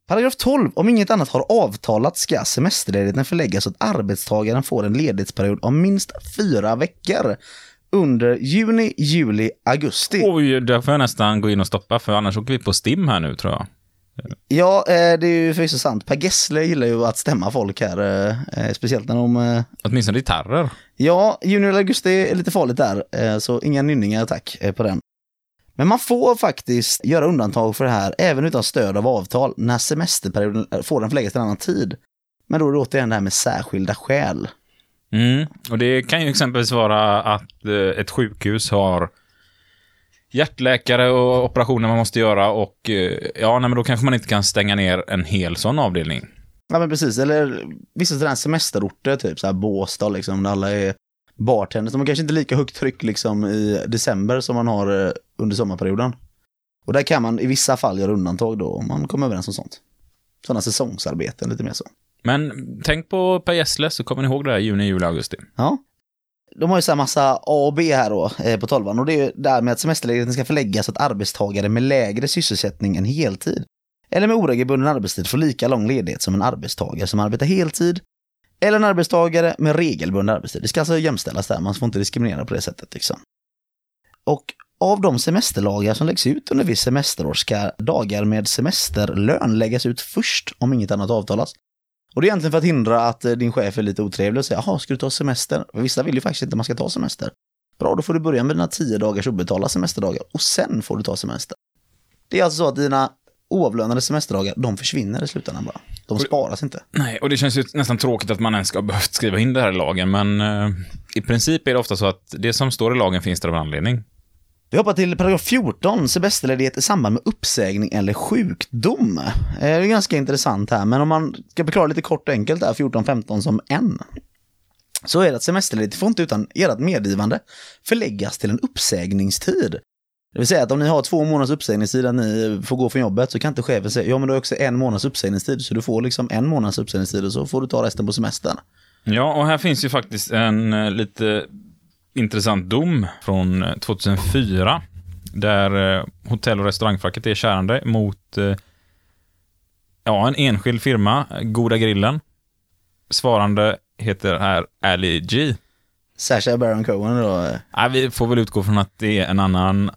Paragraf 12. Om inget annat har avtalat ska semesterledigheten förläggas så att arbetstagaren får en ledighetsperiod om minst fyra veckor under juni, juli, augusti. Oj, där får jag nästan gå in och stoppa, för annars åker vi på stim här nu tror jag. Ja, eh, det är ju förvisso sant. Per Gessle gillar ju att stämma folk här, eh, eh, speciellt när de... Åtminstone gitarrer. Ja, juni eller augusti är lite farligt där, så inga nynningar tack på den. Men man får faktiskt göra undantag för det här även utan stöd av avtal när semesterperioden får den förläggas till en annan tid. Men då är det återigen det här med särskilda skäl. Mm. Och det kan ju exempelvis vara att ett sjukhus har hjärtläkare och operationer man måste göra och eh, ja, nej, men då kanske man inte kan stänga ner en hel sån avdelning. Ja men precis, eller vissa sådana semesterorter, typ så här Båstad liksom, där alla är bartenders. De har kanske inte lika högt tryck liksom i december som man har eh, under sommarperioden. Och där kan man i vissa fall göra undantag då, om man kommer överens om sånt. Sådana säsongsarbeten, lite mer så. Men tänk på Per Gessle, så kommer ni ihåg det här juni, juli, augusti. Ja de har ju så här massa A och B här då eh, på tolvan och det är ju det här med att semesterledigheten ska förläggas så att arbetstagare med lägre sysselsättning än heltid eller med oregelbunden arbetstid får lika lång ledighet som en arbetstagare som arbetar heltid eller en arbetstagare med regelbunden arbetstid. Det ska alltså jämställas där, man får inte diskriminera på det sättet. Liksom. Och av de semesterlagar som läggs ut under viss semesterår ska dagar med semesterlön läggas ut först om inget annat avtalas. Och det är egentligen för att hindra att eh, din chef är lite otrevlig och säger jaha, ska du ta semester? Vissa vill ju faktiskt inte att man ska ta semester. Bra, då får du börja med dina tio dagars obetalda semesterdagar och sen får du ta semester. Det är alltså så att dina oavlönade semesterdagar, de försvinner i slutändan bara. De sparas inte. Nej, och det känns ju nästan tråkigt att man ens ska ha behövt skriva in det här i lagen, men eh, i princip är det ofta så att det som står i lagen finns där av en anledning. Vi hoppar till paragraf 14, semesterledighet i samband med uppsägning eller sjukdom. Eh, det är ganska intressant här, men om man ska förklara lite kort och enkelt där, 14-15 som en. Så är det att semesterledighet får inte utan ert medgivande förläggas till en uppsägningstid. Det vill säga att om ni har två månaders uppsägningstid där ni får gå från jobbet så kan inte chefen säga ja men du har också en månads uppsägningstid så du får liksom en månads uppsägningstid och så får du ta resten på semestern. Ja, och här finns ju faktiskt en eh, lite intressant dom från eh, 2004, där eh, hotell och restaurangfacket är kärande mot eh, ja, en enskild firma, Goda Grillen. Svarande heter här Ali G. Sacha Baron Cohen då. eh, Nej, vi får väl utgå från att det är en annan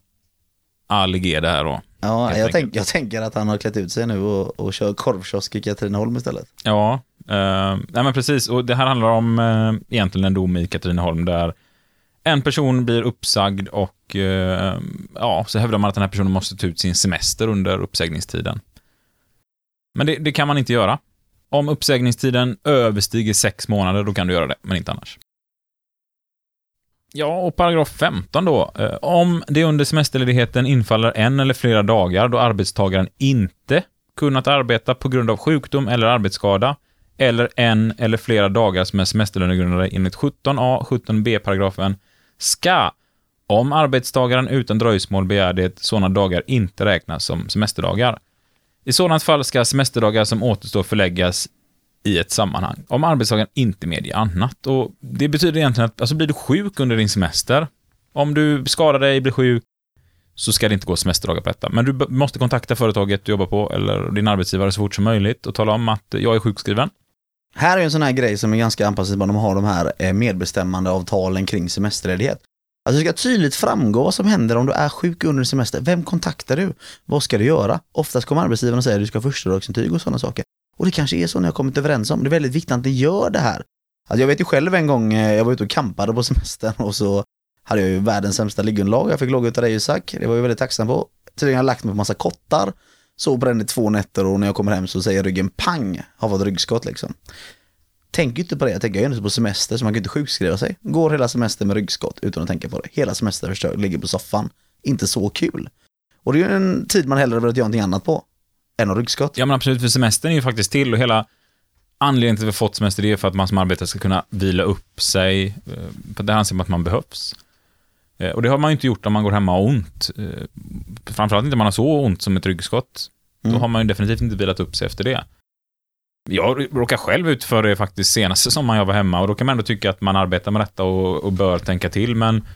Ali G det här då. Ja, jag, tänk, jag tänker att han har klätt ut sig nu och, och kör korvkiosk i Katrineholm istället. Ja, eh, nej men precis. Och det här handlar om eh, egentligen en dom i Katrineholm där en person blir uppsagd och eh, ja, så hävdar man att den här personen måste ta ut sin semester under uppsägningstiden. Men det, det kan man inte göra. Om uppsägningstiden överstiger sex månader, då kan du göra det, men inte annars. Ja, och paragraf 15 då. Eh, om det under semesterledigheten infaller en eller flera dagar då arbetstagaren inte kunnat arbeta på grund av sjukdom eller arbetsskada, eller en eller flera dagar som är semesterlönegrundande enligt 17a, 17b paragrafen, ska, om arbetstagaren utan dröjsmål begär det, sådana dagar inte räknas som semesterdagar. I sådant fall ska semesterdagar som återstår förläggas i ett sammanhang, om arbetstagaren inte medger annat. Och det betyder egentligen att, alltså blir du sjuk under din semester, om du skadar dig, blir sjuk, så ska det inte gå semesterdagar på detta. Men du måste kontakta företaget du jobbar på, eller din arbetsgivare så fort som möjligt och tala om att jag är sjukskriven. Här är en sån här grej som är ganska anpassningsbar, de har de här eh, medbestämmandeavtalen kring semesterledighet. Alltså det ska tydligt framgå vad som händer om du är sjuk under semester. Vem kontaktar du? Vad ska du göra? Oftast kommer arbetsgivaren och säger att du ska ha förstadagsintyg och sådana saker. Och det kanske är så ni har kommit överens om. Det är väldigt viktigt att ni gör det här. Alltså jag vet ju själv en gång, eh, jag var ute och campade på semestern och så hade jag ju världens sämsta liggunderlag. Jag fick låg utav dig Isak, det var jag väldigt tacksam på. Tydligen har jag lagt mig på massa kottar, sov på den i två nätter och när jag kommer hem så säger ryggen pang, har fått ryggskott liksom. Tänker ju inte på det, jag tänker jag är ändå på semester så man kan inte sjukskriva sig. Går hela semestern med ryggskott utan att tänka på det. Hela semestern förstör, ligger på soffan. Inte så kul. Och det är ju en tid man hellre vill göra någonting annat på. Än att ryggskott. Ja, men absolut, för semestern är ju faktiskt till och hela anledningen till att vi har fått semester är för att man som arbetare ska kunna vila upp sig. eh, För det anser man att man behövs. Eh, Och det har man ju inte gjort om man går hemma och ont. Eh, Framförallt inte om man har så ont som ett ryggskott. Då Mm. har man ju definitivt inte vilat upp sig efter det. Jag råkar själv ut för det faktiskt senaste sommaren jag var hemma och då kan man ändå tycka att man arbetar med detta och, och bör tänka till, men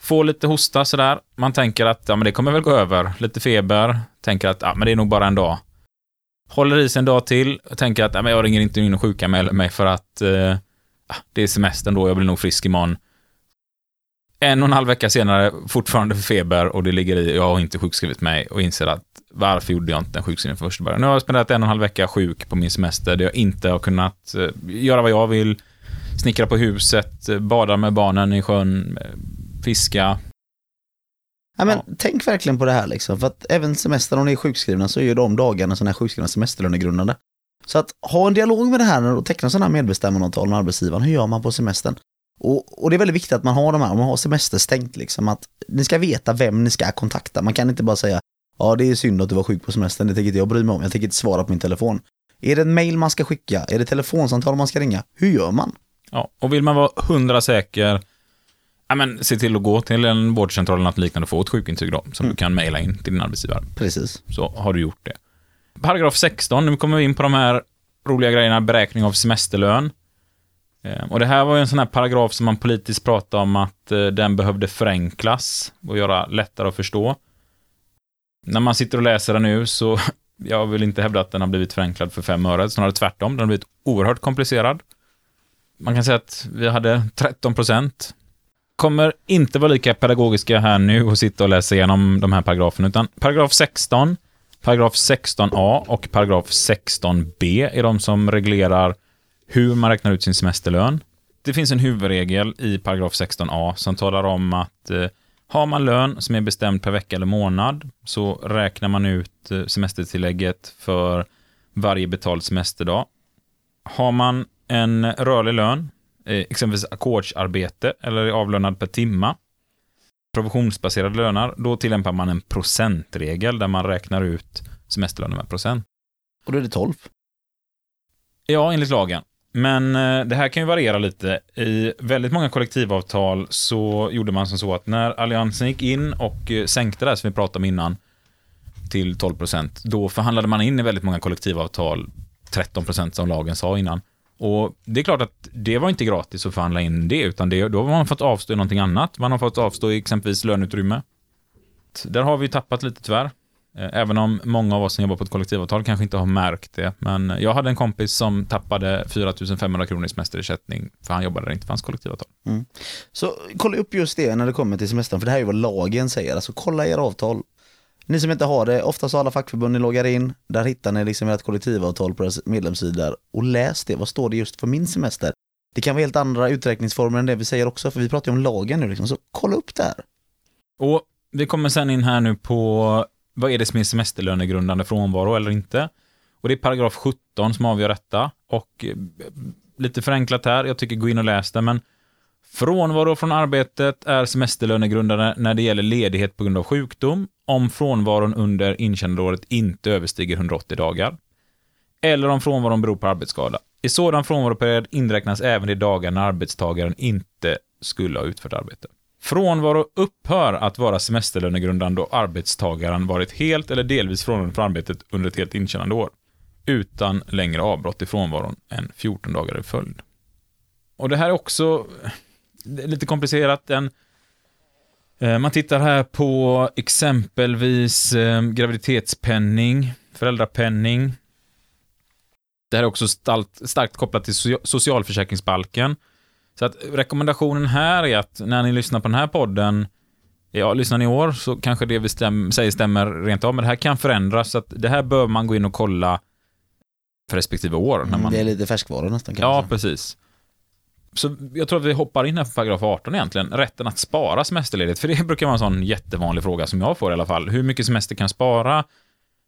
få lite hosta sådär. Man tänker att ja, men det kommer väl gå över. Lite feber. Tänker att ja, men det är nog bara en dag. Håller i sig en dag till. och Tänker att ja, men jag ringer inte in och sjukanmäler mig för att eh, det är semestern då. Jag blir nog frisk imorgon. En och en halv vecka senare, fortfarande feber och det ligger i, jag har inte sjukskrivit mig och inser att varför gjorde jag inte en sjukskrivning från första början? Nu har jag spenderat en och en halv vecka sjuk på min semester där jag inte har kunnat eh, göra vad jag vill, snickra på huset, eh, bada med barnen i sjön, eh, fiska. Ja, men Ja. Tänk verkligen på det här liksom, för att även semestern om ni är sjukskrivna så är ju de dagarna som är sjukskrivna semesterlönegrundande. Så att ha en dialog med det här och teckna sådana här medbestämmandeavtal med arbetsgivaren, hur gör man på semestern? Och, och det är väldigt viktigt att man har de här, om man har semester stängt liksom, att ni ska veta vem ni ska kontakta. Man kan inte bara säga, ja det är synd att du var sjuk på semestern, det tänker inte jag bry mig om, jag tänker inte svara på min telefon. Är det en mail man ska skicka? Är det telefonsamtal man ska ringa? Hur gör man? Ja, och vill man vara hundra säker, ja, men, se till att gå till en vårdcentral eller något liknande och få ett sjukintyg då, som du kan mejla in till din arbetsgivare. Precis. Så har du gjort det. Paragraf 16, nu kommer vi in på de här roliga grejerna, beräkning av semesterlön. Ehm, och det här var ju en sån här paragraf som man politiskt pratade om att eh, den behövde förenklas och göra lättare att förstå. När man sitter och läser den nu så, jag vill inte hävda att den har blivit förenklad för fem öre, snarare tvärtom, den har blivit oerhört komplicerad. Man kan säga att vi hade 13 procent. Kommer inte vara lika pedagogiska här nu och sitta och läsa igenom de här paragraferna, utan paragraf 16, paragraf 16a och paragraf 16b är de som reglerar hur man räknar ut sin semesterlön. Det finns en huvudregel i paragraf 16a som talar om att eh, har man lön som är bestämd per vecka eller månad så räknar man ut eh, semestertillägget för varje betald semesterdag. Har man en rörlig lön, eh, exempelvis ackordsarbete eller är avlönad per timma, provisionsbaserade löner, då tillämpar man en procentregel där man räknar ut semesterlönen med procent. Och då är det 12. Ja, enligt lagen. Men eh, det här kan ju variera lite. I väldigt många kollektivavtal så gjorde man som så att när Alliansen gick in och eh, sänkte det här som vi pratade om innan till 12 procent, då förhandlade man in i väldigt många kollektivavtal 13 procent som lagen sa innan. Och det är klart att det var inte gratis att förhandla in det, utan det, då har man fått avstå i någonting annat. Man har fått avstå i exempelvis löneutrymme. Där har vi tappat lite tyvärr. Eh, Även om många av oss som jobbar på ett kollektivavtal kanske inte har märkt det. Men jag hade en kompis som tappade 4 500 kronor i semesterersättning för han jobbade där det inte fanns kollektivavtal. Så kolla upp just det när det kommer till semestern, för det här är ju vad lagen säger. Alltså kolla er avtal. Ni som inte har det, oftast har alla fackförbund ni loggar in, där hittar ni liksom ert kollektivavtal på deras medlemssidor och läs det. Vad står det just för min semester? Det kan vara helt andra uträkningsformer än det vi säger också, för vi pratar ju om lagen nu liksom, så kolla upp det här. Och vi kommer sen in här nu på vad är det som är semesterlönegrundande frånvaro eller inte. Och det är paragraf 17 som avgör detta. Och eh, lite förenklat här, jag tycker gå in och läs det, men frånvaro från arbetet är semesterlönegrundande när det gäller ledighet på grund av sjukdom, om frånvaron under intjänandeåret inte överstiger 180 dagar. Eller om frånvaron beror på arbetsskada. I sådan frånvaroperiod inräknas även de dagar när arbetstagaren inte skulle ha utfört arbete. Frånvaro upphör att vara semesterlönegrundande och arbetstagaren varit helt eller delvis frånvarande från arbetet under ett helt intjänande år, utan längre avbrott i frånvaron än 14 dagar i följd. Och det här är också är lite komplicerat. Den, eh, man tittar här på exempelvis eh, graviditetspenning, föräldrapenning. Det här är också starkt, kopplat till socialförsäkringsbalken. Så att rekommendationen här är att när ni lyssnar på den här podden, ja, lyssnar ni i år så kanske det vi stäm, säger stämmer rent av, men det här kan förändras, så att det här bör man gå in och kolla för respektive år. När man, Det är lite färskvara nästan kan ja, precis. Så jag tror att vi hoppar in här på paragraf 18 egentligen, rätten att spara semesterledigt, för det brukar vara en sån jättevanlig fråga som jag får i alla fall. Hur mycket semester kan jag spara?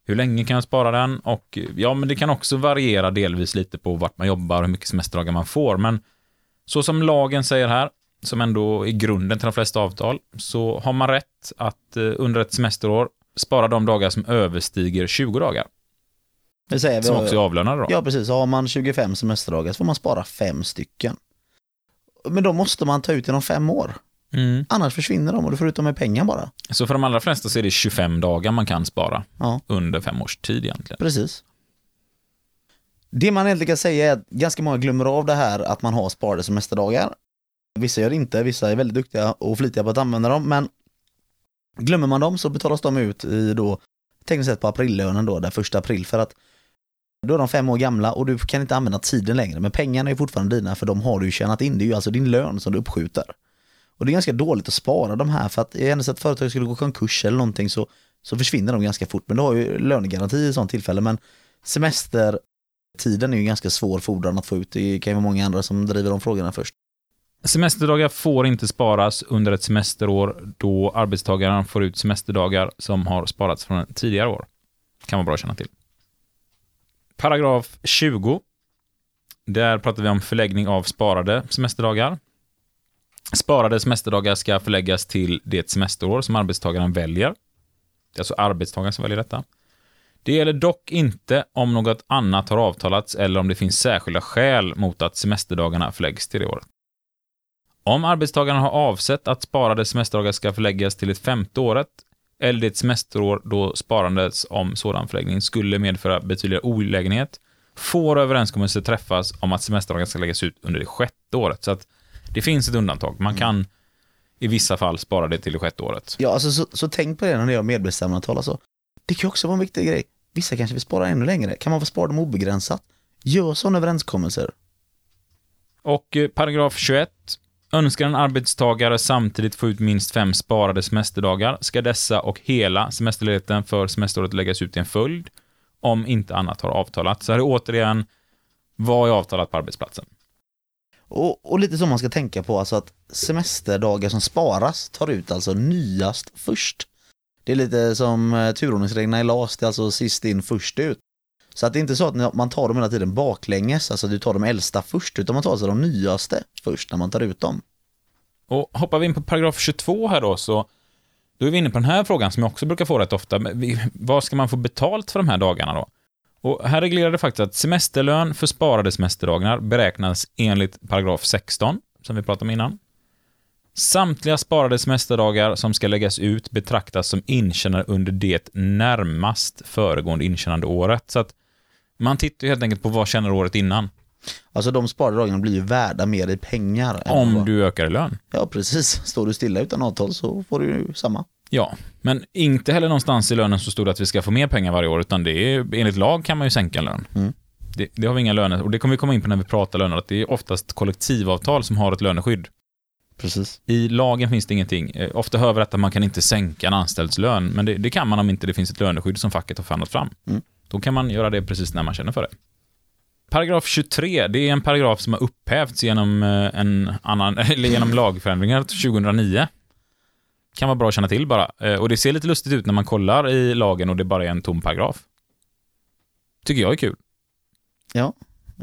Hur länge kan jag spara den? Och ja, men det kan också variera delvis lite på vart man jobbar och hur mycket semesterdagar man får, men så som lagen säger här, som ändå är grunden till de flesta avtal, så har man rätt att eh, under ett semesterår spara de dagar som överstiger 20 dagar, Vi säger, vi som också är avlönade då. Ja precis, har man 25 semesterdagar så får man spara fem stycken. Men då måste man ta ut inom fem år. Mm. Annars försvinner de och du får ut dem med pengar bara. Så för de allra flesta så är det 25 dagar man kan spara Ja, under fem års tid egentligen. precis. Det man egentligen kan säga är att ganska många glömmer av det här att man har sparade semesterdagar. Vissa gör det inte, vissa är väldigt duktiga och flitiga på att använda dem, men glömmer man dem så betalas de ut i då tekniskt sett på aprillönen då, den första april för att då är de fem år gamla och du kan inte använda tiden längre, men pengarna är fortfarande dina för de har du ju tjänat in. Det är ju alltså din lön som du uppskjuter. Och det är ganska dåligt att spara de här för att i händelse att företaget skulle gå konkurs eller någonting så, så försvinner de ganska fort. Men du har ju lönegaranti i sådant tillfälle, men semester Tiden är ju ganska svår fordran att få ut. Det kan ju vara många andra som driver de frågorna först. Semesterdagar får inte sparas under ett semesterår då arbetstagaren får ut semesterdagar som har sparats från tidigare år. Kan vara bra att känna till. Paragraf 20. Där pratar vi om förläggning av sparade semesterdagar. Sparade semesterdagar ska förläggas till det semesterår som arbetstagaren väljer. Det är alltså arbetstagaren som väljer detta. Det gäller dock inte om något annat har avtalats eller om det finns särskilda skäl mot att semesterdagarna förläggs till det året. Om arbetstagaren har avsett att sparade semesterdagar ska förläggas till ett femte året eller det semesterår då sparandet om sådan förläggning skulle medföra betydlig olägenhet får överenskommelser träffas om att semesterdagar ska läggas ut under det sjätte året. Så att det finns ett undantag. Man kan i vissa fall spara det till det sjätte året. Ja, alltså, så, så tänk på det när det är medbestämmandeavtal. Alltså. Det kan ju också vara en viktig grej. Vissa kanske vill spara ännu längre. Kan man få spara dem obegränsat? Gör sådana överenskommelser. Och eh, paragraf 21. Önskar en arbetstagare samtidigt få ut minst fem sparade semesterdagar ska dessa och hela semesterledigheten för semesteråret läggas ut i en följd om inte annat har avtalats. Så här är återigen, vad är avtalat på arbetsplatsen? Och, och lite så man ska tänka på, alltså att semesterdagar som sparas tar ut alltså nyast först. Det är lite som eh, turordningsreglerna i LAS, det är alltså sist in först ut. Så att det är inte så att man tar dem hela tiden baklänges, alltså du tar de äldsta först, utan man tar alltså de nyaste först när man tar ut dem. Och hoppar vi in på paragraf 22 här då, så då är vi inne på den här frågan som jag också brukar få rätt ofta. Vad ska man få betalt för de här dagarna då? Och här reglerar det faktiskt att semesterlön för sparade semesterdagar beräknas enligt paragraf 16, som vi pratade om innan. Samtliga sparade semesterdagar som ska läggas ut betraktas som intjänade under det närmast föregående intjänande året. Så att man tittar helt enkelt på vad tjänar året innan, Alltså de sparade dagarna blir ju värda mer i pengar. om vad- du ökar i lön. Ja, precis. Står du stilla utan avtal så får du ju samma. Ja, men inte heller någonstans i lönen så stod det att vi ska få mer pengar varje år, utan det är, enligt lag kan man ju sänka lön. Mm. Det, det har vi inga löner, och det kommer vi komma in på när vi pratar löner, att det är oftast kollektivavtal som har ett löneskydd. Precis. I lagen finns det ingenting. Eh, Ofta hör vi att man kan inte sänka en anställds lön, men det, det kan man om inte det finns ett löneskydd som facket har förhandlat fram. Mm. Då kan man göra det precis när man känner för det. Paragraf 23, det är en paragraf som har upphävts genom eh, en annan, eller genom lagförändringar 2009. Kan vara bra att känna till bara. Eh, Och det ser lite lustigt ut när man kollar i lagen och det bara är en tom paragraf. Tycker jag är kul. Ja,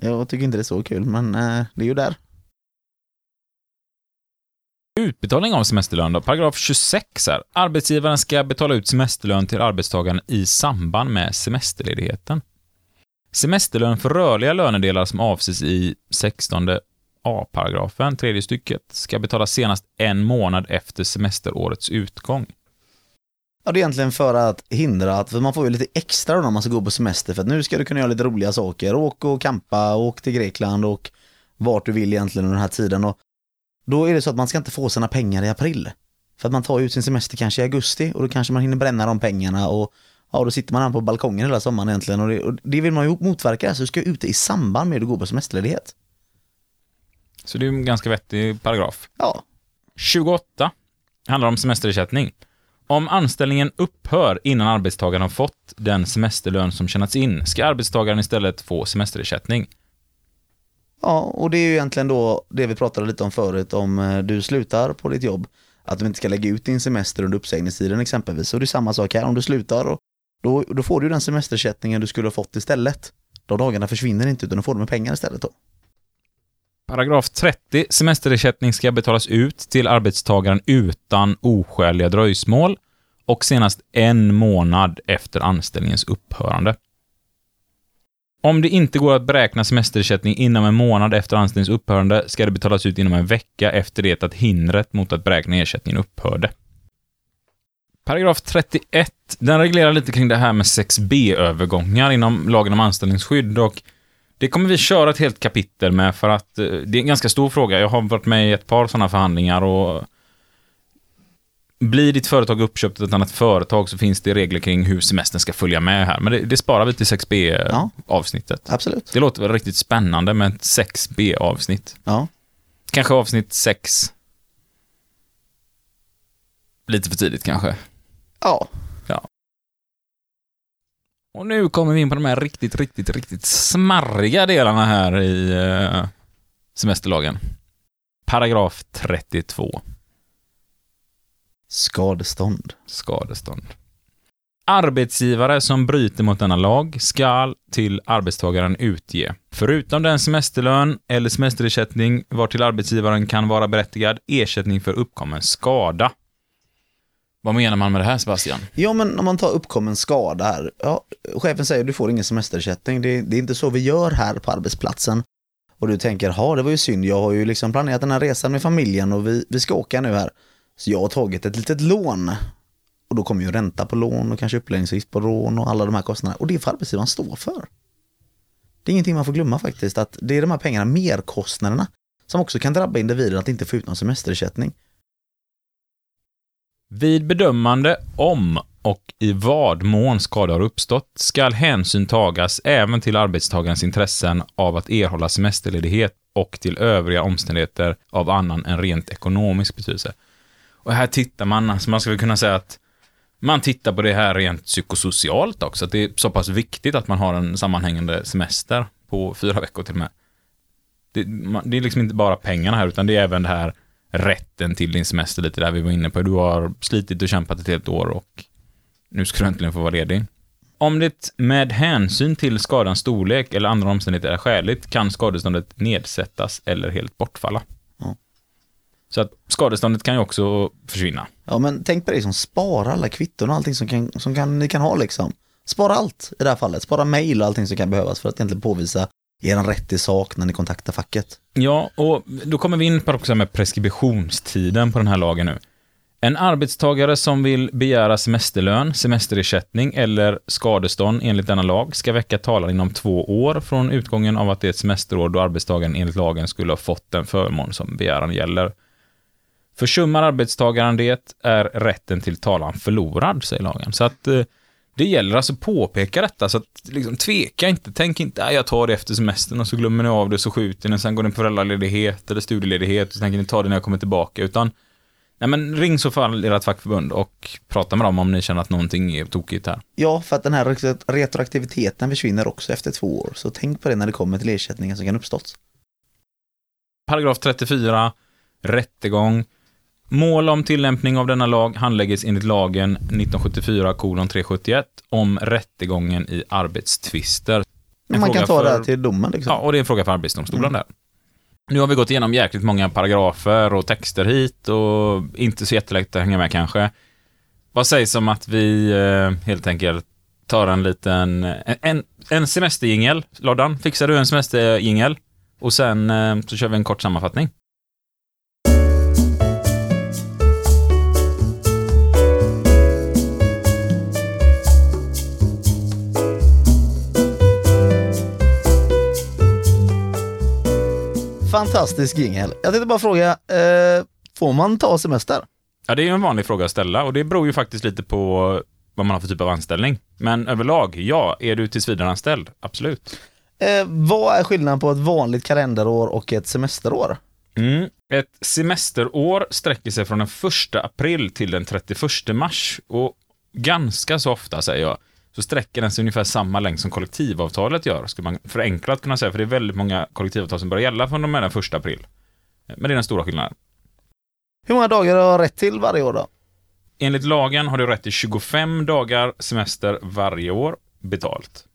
jag tycker inte det är så kul, men det är ju där. Utbetalning av semesterlön då, paragraf 26 här. Arbetsgivaren ska betala ut semesterlön till arbetstagaren i samband med semesterledigheten. Semesterlön för rörliga lönedelar som avses i 16 A-paragrafen, tredje stycket, ska betalas senast en månad efter semesterårets utgång. Ja, det är egentligen för att hindra att, för man får ju lite extra då när man ska gå på semester för att nu ska du kunna göra lite roliga saker, åk och campa, åk till Grekland och vart du vill egentligen under den här tiden och då är det så att man ska inte få sina pengar i april. För att man tar ut sin semester kanske i augusti och då kanske man hinner bränna de pengarna och ja, då sitter man här på balkongen hela sommaren egentligen och det, och det vill man ju motverka, så du ska ut i samband med att gå på semesterledighet. Så det är en ganska vettig paragraf. Ja, 28 handlar om semesterersättning. Om anställningen upphör innan arbetstagaren har fått den semesterlön som tjänats in, ska arbetstagaren istället få semesterersättning. Ja, och det är ju egentligen då det vi pratade lite om förut, om eh, du slutar på ditt jobb, att du inte ska lägga ut din semester under uppsägningstiden exempelvis. Och det är samma sak här, om du slutar, och då, då får du den semesterersättningen du skulle ha fått istället. De dagarna försvinner inte, utan du får dem med pengar istället då. Paragraf 30. Semesterersättning ska betalas ut till arbetstagaren utan oskäliga dröjsmål och senast en månad efter anställningens upphörande. Om det inte går att beräkna semesterersättning inom en månad efter anställningens upphörande ska det betalas ut inom en vecka efter det att hindret mot att beräkna ersättningen upphörde. Paragraf 31. Den reglerar lite kring det här med 6B-övergångar inom lagen om anställningsskydd och det kommer vi köra ett helt kapitel med för att eh, det är en ganska stor fråga. Jag har varit med i ett par sådana förhandlingar och blir ditt företag uppköpt av ett annat företag så finns det regler kring hur semestern ska följa med här. Men det, det sparar vi till Ja. 6B-avsnittet. Absolut. Det låter väl riktigt spännande med ett 6B-avsnitt. Ja. Kanske avsnitt 6. Lite för tidigt kanske. Ja. Och nu kommer vi in på de här riktigt, riktigt, riktigt smarriga delarna här i eh, semesterlagen. Paragraf 32. Skadestånd. Skadestånd. Arbetsgivare som bryter mot denna lag skall till arbetstagaren utge, förutom den semesterlön eller semesterersättning var till arbetsgivaren kan vara berättigad, ersättning för uppkommen skada. Vad menar man med det här Sebastian? Ja, men om man tar uppkommen skada här. Ja, chefen säger du får ingen semesterersättning. Det, det är inte så vi gör här på arbetsplatsen. Och du tänker, ja det var ju synd, jag har ju liksom planerat den här resan med familjen och vi, vi ska åka nu här. Så jag har tagit ett litet lån. Och då kommer ju ränta på lån och kanske uppläggningsavgift på lån och alla de här kostnaderna. Och det får arbetsgivaren stå för. Det är ingenting man får glömma faktiskt, att det är de här pengarna, merkostnaderna, som också kan drabba individen att inte få ut någon semesterersättning. Vid bedömande om och i vad mån skada har uppstått skall hänsyn tagas även till arbetstagarens intressen av att erhålla semesterledighet och till övriga omständigheter av annan än rent ekonomisk betydelse. Och här tittar man, så man skulle kunna säga att man tittar på det här rent psykosocialt också, att det är så pass viktigt att man har en sammanhängande semester på fyra veckor till och med. Det, man, det är liksom inte bara pengarna här, utan det är även det här rätten till din semester, lite där vi var inne på. Du har slitit och kämpat ett helt år och nu ska du äntligen få vara ledig. Om det med hänsyn till skadans storlek eller andra omständigheter är skäligt kan skadeståndet nedsättas eller helt bortfalla. Så att skadeståndet kan ju också försvinna. Ja men tänk på det som sparar alla kvitton och allting som, kan, som kan, ni kan ha liksom. Spara allt i det här fallet, spara mail och allting som kan behövas för att egentligen påvisa er rätt i sak när ni kontaktar facket. Ja, och då kommer vi in på också med preskriptionstiden på den här lagen nu. En arbetstagare som vill begära semesterlön, semesterersättning eller skadestånd enligt denna lag ska väcka talan inom två år från utgången av att det är ett semesterår då arbetstagaren enligt lagen skulle ha fått den förmån som begäran gäller. Försummar arbetstagaren det är rätten till talan förlorad, säger lagen. Så att eh, det gäller alltså att påpeka detta, så att liksom tveka inte, tänk inte jag tar det efter semestern och så glömmer ni av det så skjuter ni, sen går ni på föräldraledighet eller studieledighet och så tänker ni ta det när jag kommer tillbaka, utan Nej men ring så fall ert fackförbund och prata med dem om ni känner att någonting är tokigt här. Ja, för att den här retro- retroaktiviteten försvinner också efter två år, så tänk på det när det kommer till ersättningar som kan uppstått. Paragraf 34, rättegång. Mål om tillämpning av denna lag handlägges enligt lagen 1974 371 om rättegången i arbetstvister. En man kan ta det för- här till domen liksom. Ja, och det är en fråga för Arbetsdomstolen där. Nu har vi gått igenom jäkligt många paragrafer och texter hit och inte så jättelätt att hänga med kanske. Vad sägs om att vi eh, helt enkelt tar en liten, en, en semesterjingel. Loddan, fixar du en semesterjingel? Och sen eh, så kör vi en kort sammanfattning. Fantastisk jingel. Jag tänkte bara fråga, eh, får man ta semester? Ja, det är ju en vanlig fråga att ställa och det beror ju faktiskt lite på vad man har för typ av anställning. Men överlag, ja, är du tillsvidareanställd? Absolut. Eh, vad är skillnaden på ett vanligt kalenderår och ett semesterår? Mm. Ett semesterår sträcker sig från den 1 april till den 31 mars och ganska så ofta, säger jag, så sträcker den sig ungefär samma längd som kollektivavtalet gör, skulle man förenklat kunna säga, för det är väldigt många kollektivavtal som börjar gälla från och med den 1 april. Men det är den stora skillnaden. Hur många dagar har jag rätt till varje år då? Enligt lagen har du rätt till 25 dagar semester varje år, betalt.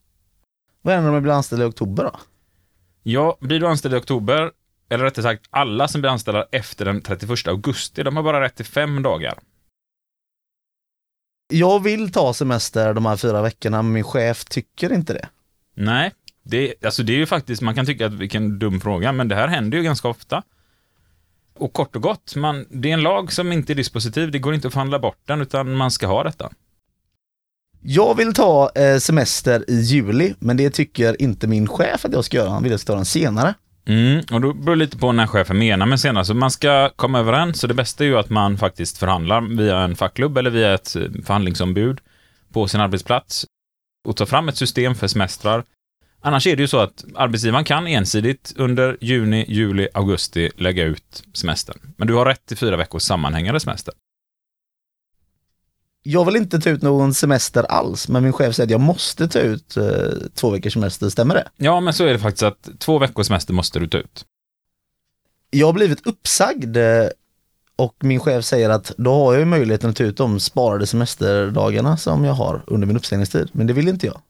Vad händer om jag blir anställd i oktober då? Ja, blir du anställd i oktober, eller rättare sagt alla som blir anställda efter den 31 augusti, de har bara rätt till fem dagar. Jag vill ta semester de här fyra veckorna, men min chef tycker inte det. Nej, det, alltså det är ju faktiskt, man kan tycka att vilken dum fråga, men det här händer ju ganska ofta. Och kort och gott, man, det är en lag som inte är dispositiv, det går inte att förhandla bort den, utan man ska ha detta. Jag vill ta eh, semester i juli, men det tycker inte min chef att jag ska göra. Han vill att jag ska ta den senare. Mm, och då beror det lite på när chefen menar med senare, så man ska komma överens, så det bästa är ju att man faktiskt förhandlar via en fackklubb eller via ett eh, förhandlingsombud på sin arbetsplats och tar fram ett system för semestrar. Annars är det ju så att arbetsgivaren kan ensidigt under juni, juli, augusti lägga ut semestern. Men du har rätt till fyra veckors sammanhängande semester. Jag vill inte ta ut någon semester alls, men min chef säger att jag måste ta ut eh, två veckors semester, stämmer det? Ja, men så är det faktiskt att två veckors semester måste du ta ut. Jag har blivit uppsagd eh, och min chef säger att då har jag ju möjligheten att ta ut de sparade semesterdagarna som jag har under min uppsägningstid, men det vill inte jag.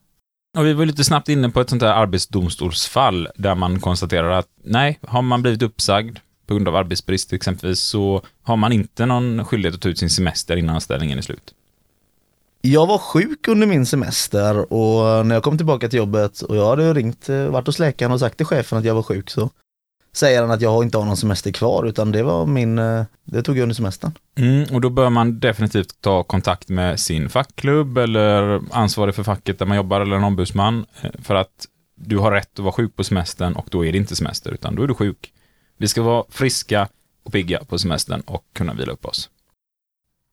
Och vi var lite snabbt inne på ett sånt här arbetsdomstolsfall där man konstaterar att nej, har man blivit uppsagd på grund av arbetsbrist exempelvis så har man inte någon skyldighet att ta ut sin semester innan anställningen är slut. Jag var sjuk under min semester och när jag kom tillbaka till jobbet och jag hade ringt, eh, varit hos läkaren och sagt till chefen att jag var sjuk så säger han att jag inte har någon semester kvar utan det var min, eh, det tog jag under semestern. Mm, och då bör man definitivt ta kontakt med sin fackklubb eller ansvarig för facket där man jobbar eller en ombudsman eh, för att du har rätt att vara sjuk på semestern och då är det inte semester, utan då är du sjuk. Vi ska vara friska och pigga på semestern och kunna vila upp oss.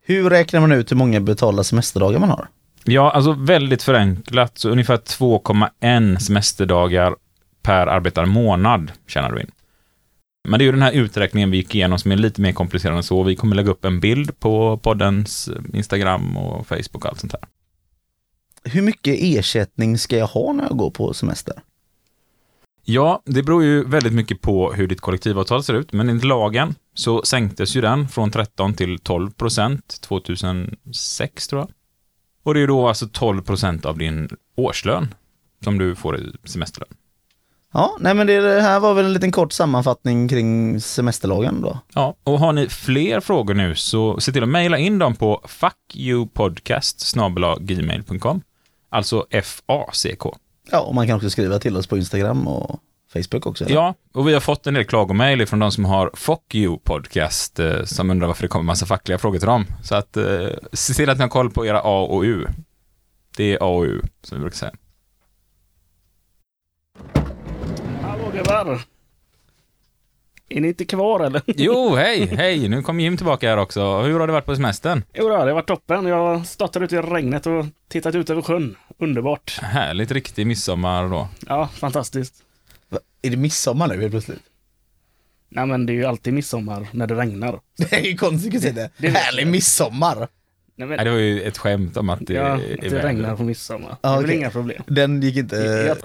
Hur räknar man ut hur många betalda semesterdagar man har? Ja, alltså väldigt förenklat, så ungefär 2,1 semesterdagar per arbetad månad tjänar du in. Men det är ju den här uträkningen vi gick igenom som är lite mer komplicerad än så. Vi kommer lägga upp en bild på poddens Instagram och Facebook och allt sånt här. Hur mycket ersättning ska jag ha när jag går på semester? Ja, det beror ju väldigt mycket på hur ditt kollektivavtal ser ut, men enligt lagen så sänktes ju den från 13 till 12 procent 2006 tror jag. Och det är ju då alltså 12 procent av din årslön som du får i semesterlön. Ja, nej men det här var väl en liten kort sammanfattning kring semesterlagen då. Ja, och har ni fler frågor nu så se till att mejla in dem på fuckyoupodcast gmail.com Alltså F-A-C-K. Ja, och man kan också skriva till oss på Instagram och Facebook också. eller? Ja, och vi har fått en del klagomail från de som har Fuck You Podcast, eh, som undrar varför det kommer massa fackliga frågor till dem. Så att eh, se till att ni har koll på era A och U. Det är A och U, som vi brukar säga. Hallå gubbar! Är ni inte kvar eller? Jo, hej, hej, nu kom Jim tillbaka här också. Hur har det varit på semestern? Jo, det har varit toppen. Jag har stått där ute i regnet och tittat ut över sjön. Underbart. Härligt, riktig midsommar då. Ja, fantastiskt. Va, Är det midsommar nu helt plötsligt? Nej men det är ju alltid midsommar när det regnar. Det är ju konstigt att säga det. Det- Härlig midsommar! Nej, Nej, men, det var ju ett skämt om att det ja, är det regnar på midsommar. Det Ja, är väl okej. inga problem. Den gick inte... Jag